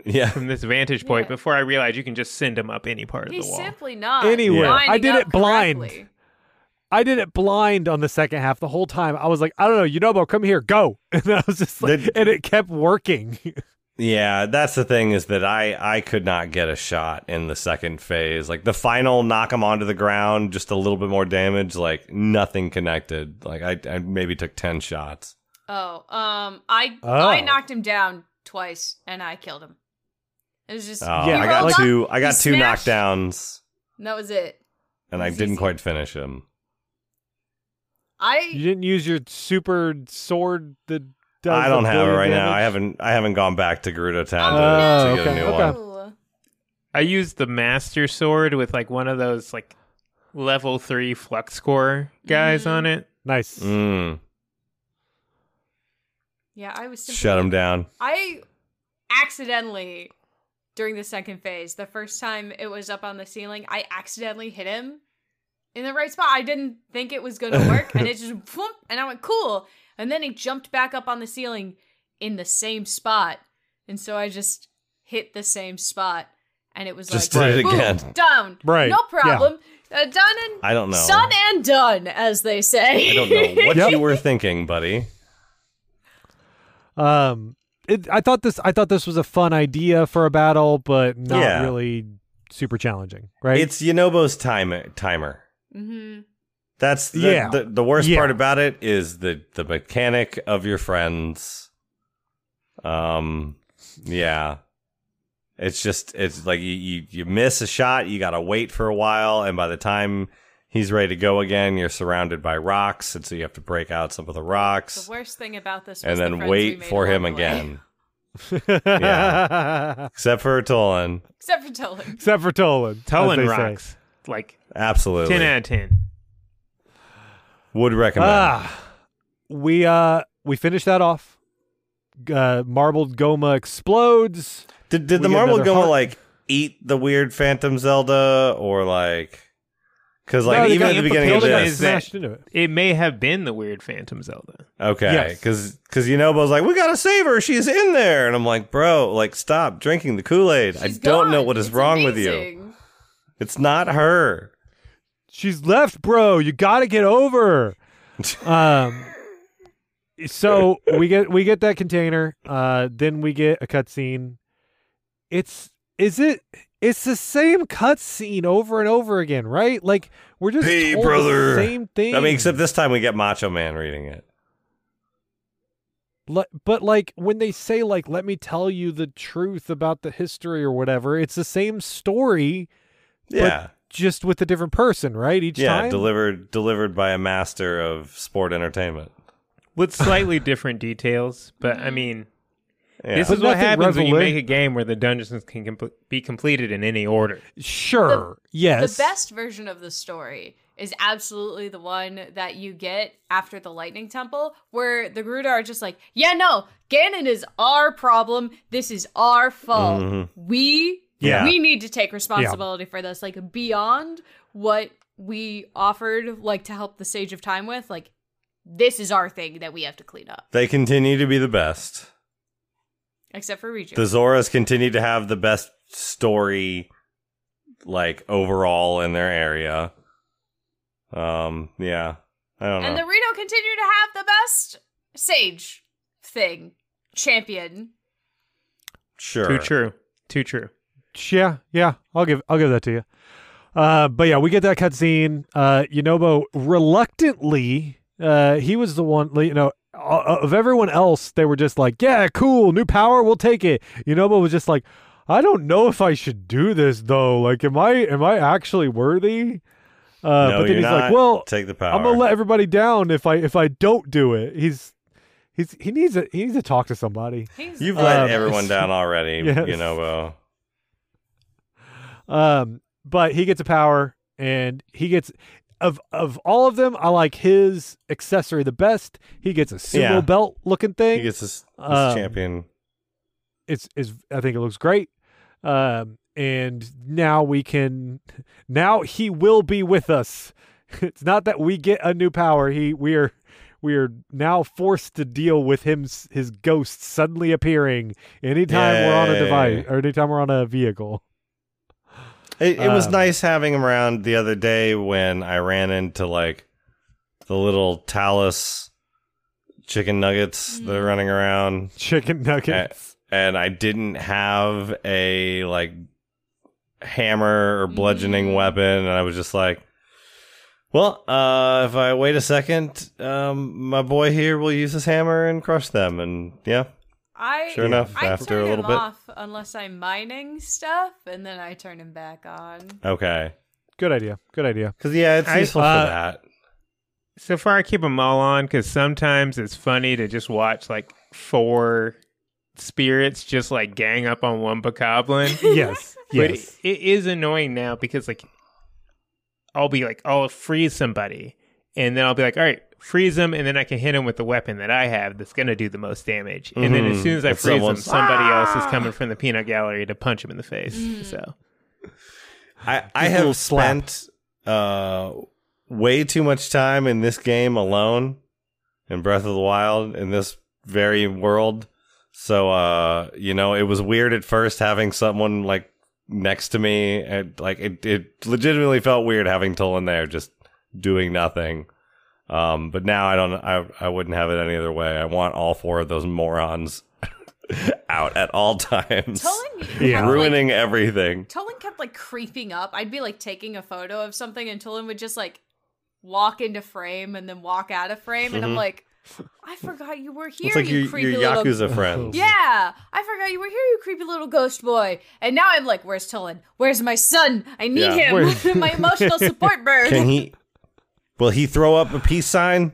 Yeah, from this vantage point?" Yeah. Before I realized you can just send him up any part of the wall. simply not. anywhere. lining I did up it blind. Correctly. I did it blind on the second half the whole time. I was like, I don't know, Yunobo, come here, go. And I was just like, Did- and it kept working. yeah. That's the thing is that I I could not get a shot in the second phase. Like the final knock him onto the ground, just a little bit more damage. Like nothing connected. Like I, I maybe took ten shots. Oh, um, I Oh. I knocked him down twice and I killed him. It was just Oh, Yeah, I got like- two. I got two smashed- knockdowns, and that was it. and I It didn't easy. quite finish him. I you didn't use your super sword that does I don't have it billion right now. I haven't. I haven't gone back to Gerudo Town to, Oh, to get a new okay. one. I used the master sword with like one of those like level three flux core guys Mhm. on it. Nice. Mm, Yeah, I was simply shut him down. I accidentally during the second phase, the first time it was up on the ceiling, I accidentally hit him in the right spot. I didn't think it was going to work, and it just whoop, and I went cool. And then he jumped back up on the ceiling in the same spot, And so I just hit the same spot, and it was Just like did it boom, again. down, Right, No yeah. problem. Uh, done and I don't know. Son and done, as they say. I don't know what Yep. you were thinking, buddy. Um, it, I thought this. I thought this was a fun idea for a battle, but not Yeah. really super challenging, right? It's Yunobo's timer. Timer. Hmm That's the, Yeah. the, the worst Yeah. part about it is the the mechanic of your friends. Um, yeah, it's just it's like you you, you miss a shot, you gotta wait for a while, and by the time he's ready to go again, you're surrounded by rocks, and so you have to break out some of the rocks, The worst thing about this was and the then friends we wait made for him again. Yeah. Except for Tulin, Except for Tulin. Except for Tulin. as Tulin they say. Rocks. Like absolutely 10 out of 10. would recommend. Ah, we uh we finished that off. Uh, marbled Gohma explodes. Did did We the marbled Gohma heart. like eat the weird Phantom Zelda or like? Because like No, even got at the beginning of implicated got is this, smashed into it. It may have been the weird Phantom Zelda. okay, Yes. because because Yunobo's like we gotta save her, she's in there, and I'm like, bro, like stop drinking the Kool Aid. I She's don't know what is It's wrong with you. It's not her. She's left, bro. You got to get over. um. So we get we get that container. Uh. Then we get a cutscene. It's is it. It's the same cutscene over and over again, right? Like we're just Hey, told the brother. same thing. I mean, except this time we get Macho Man reading it. Le- but like when they say like let me tell you the truth about the history or whatever it's the same story Yeah, just with a different person right each yeah, time delivered delivered by a master of sport entertainment. With slightly different details, but I mean, Yeah. this But is what nothing happens when you make a game where the dungeons can compl- be completed in any order. sure yes The best version of the story is absolutely the one that you get after the Lightning Temple, where the Gerudo are just like, yeah, no, Ganon is our problem. This is our fault. Mhm. We Yeah. we need to take responsibility for this. Like beyond what we offered, like to help the Sage of Time with, like this is our thing that we have to clean up. They continue to be the best. Except for Regis. The Zoras continue to have the best story, like overall in their area. Um, yeah, I don't know. and the Rito continue to have the best Sage thing. Champion. sure, Too true. Too true. Yeah yeah i'll give i'll give that to you uh but yeah we get that cutscene uh Yunobo reluctantly uh he was the one you know uh, of everyone else they were just like yeah cool new power we'll take it Yunobo was just like i don't know if i should do this though like am i am i actually worthy uh no, but then you're he's not. like well take the power. I'm gonna let everybody down if I if I don't do it. He's he's he needs to he needs to talk to somebody. He's You've let Um, everyone down already. yes. You know, Bo. Um, but he gets a power, and he gets of of all of them. I like his accessory the best. He gets a sumo Yeah. belt looking thing. He gets his, his Um, champion. it's is I think it looks great. Um, and now we can now he will be with us. It's not that we get a new power. He we are we are now forced to deal with him his ghost suddenly appearing anytime we're on a device or anytime we're on a vehicle. It, it was um, nice having him around the other day when I ran into like the little Talus chicken nuggets that are Mm. running around. Chicken nuggets. and I didn't have a like hammer or bludgeoning Mm. weapon, and I was just like, "Well, uh, if I wait a second, um, my boy here will use his hammer and crush them." And yeah, I sure enough, I after turn a little him bit, off unless I'm mining stuff, and then I turn him back on. okay, Good idea. Good idea. because yeah, it's I- useful uh, for that. So far, I keep them all on because sometimes it's funny to just watch like four spirits just like gang up on one bokoblin. Yes. But yes. it, it is annoying now because like I'll be like, I'll freeze somebody, and then I'll be like, all right, freeze them, and then I can hit him with the weapon that I have that's gonna do the most damage. And then as Mhm. soon as I If freeze him, someone's- somebody else is coming from the peanut gallery to punch him in the face. So I I Just a little have slap. spent uh way too much time in this game alone in Breath of the Wild in this very world So uh, you know, it was weird at first having someone like next to me and like it, it legitimately felt weird having Tulin there just doing nothing. Um, but now I don't I I wouldn't have it any other way. I want all four of those morons out at all times. Tulin Yeah. kept, like- ruining everything. Tulin kept like creeping up. I'd be like taking a photo of something, and Tulin would just like walk into frame and then walk out of frame, and I'm like, I forgot you were here, Mm-hmm. It's like you your, creepy your little. Yakuza friends. Yeah, I forgot you were here, you creepy little ghost boy. And now I'm like, where's Tulin? Where's my son? I need Yeah. him. my emotional support bird. Can he Will he throw up a peace sign?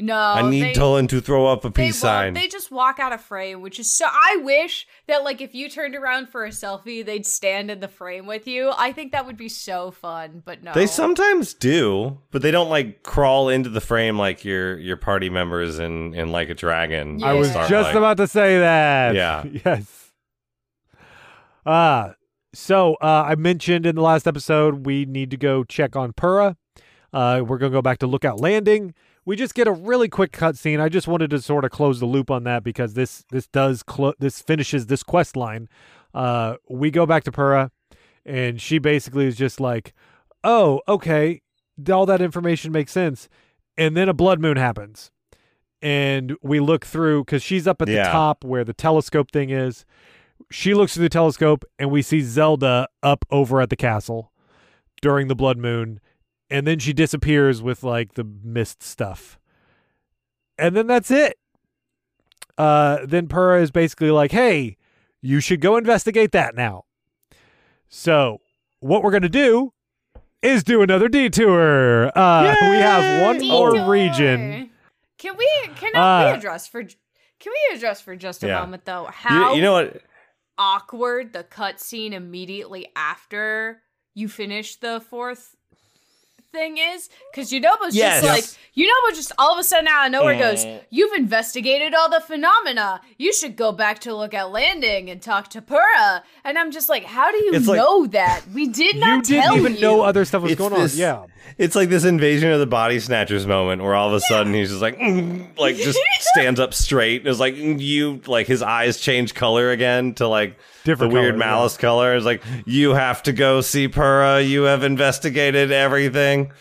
no, I need they, Tulin to throw up a peace won't. sign. They just walk out of frame, which is so. I wish that like if you turned around for a selfie, they'd stand in the frame with you. I think that would be so fun. But no, They sometimes do, but they don't like crawl into the frame like your your party members in in like a dragon. I was just like- about to say that. Yeah. yes. Uh so uh I mentioned in the last episode we need to go check on Purah. Uh we're gonna go back to Lookout Landing. We just get a really quick cutscene. I just wanted to sort of close the loop on that because this this does clo- this finishes this quest line. Uh we go back to Purah and she basically is just like, "Oh, okay, all that information makes sense." And then a blood moon happens and we look through because she's up at the top where the telescope thing is. She looks through the telescope and we see Zelda up over at the castle during the blood moon, and then she disappears with like the mist stuff, and then that's it. Uh, then Purah is basically like, "Hey, you should go investigate that now." So what we're gonna do is do another detour. Uh, we have one more region. Can we? Can we Uh, address for? Can we address for just a Yeah. moment though? You, How you know what? awkward the cutscene immediately after you finish the fourth thing is because Yunobo's Yes. just like Yunobo just all of a sudden out of nowhere goes, Mm. "You've investigated all the phenomena. You should go back to Lookout Landing and talk to Purah." And I'm just like, "How do you It's like- know that? We did You not didn't tell even you." know other stuff was It's going this- on. Yeah. It's like this invasion of the body snatchers moment where all of a sudden he's just like, "Mm," like just stands up straight. and is like "Mm, you, like his eyes change color again to like Different the weird color, yeah. malice color. It's like you have to go see Purah. You have investigated everything.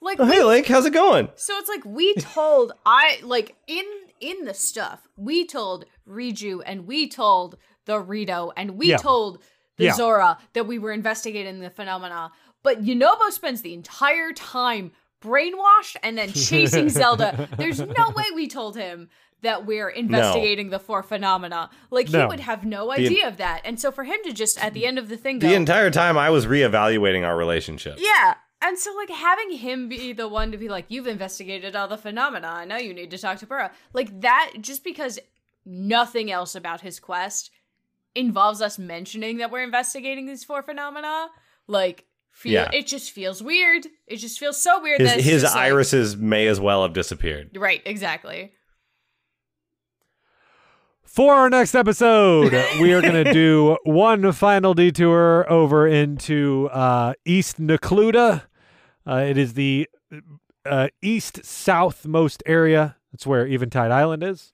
like Oh, we hey, Link, how's it going? So it's like we told I like in in the stuff we told Riju and we told the Rito and we Yeah. told the Yeah. Zora that we were investigating the phenomena. But Yunobo spends the entire time brainwashed and then chasing Zelda. There's no way we told him that we're investigating the four phenomena. Like he would have no idea of that. And so for him to just at the end of the thing go, The entire time I was reevaluating our relationship. yeah. And so, like, having him be the one to be like, you've investigated all the phenomena. I know you need to talk to Purah. Like, that, just because nothing else about his quest involves us mentioning that we're investigating these four phenomena, like, feel, Yeah. it just feels weird. It just feels so weird His that his just, like- irises may as well have disappeared. right, exactly. For our next episode, we are going to do one final detour over into uh, East Necluda. Uh, it is the uh, east southmost area. That's where Eventide Island is.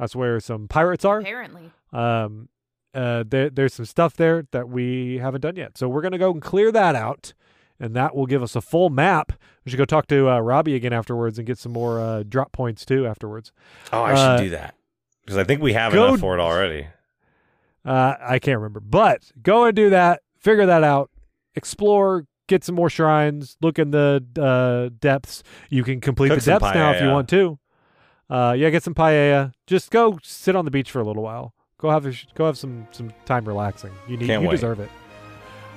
That's where some pirates are. Apparently. Um, uh, there, there's some stuff there that we haven't done yet. So we're going to go and clear that out, and that will give us a full map. We should go talk to uh, Robbie again afterwards and get some more uh, drop points too afterwards. Oh, I Uh, should do that because I think we have go- enough for it already. Uh, I can't remember, but go and do that. Figure that out. Explore. Get some more shrines. Look in the uh, depths. You can complete Cook the some depths now if you want to. Uh, yeah, get some paella. Just go sit on the beach for a little while. Go have a, sh- go have some some time relaxing. You need Can't you wait. deserve it.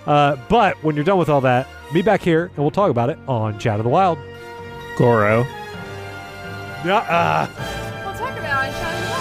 Uh, but when you're done with all that, be back here and we'll talk about it on Chat of the Wild. Goro. Yeah. Uh,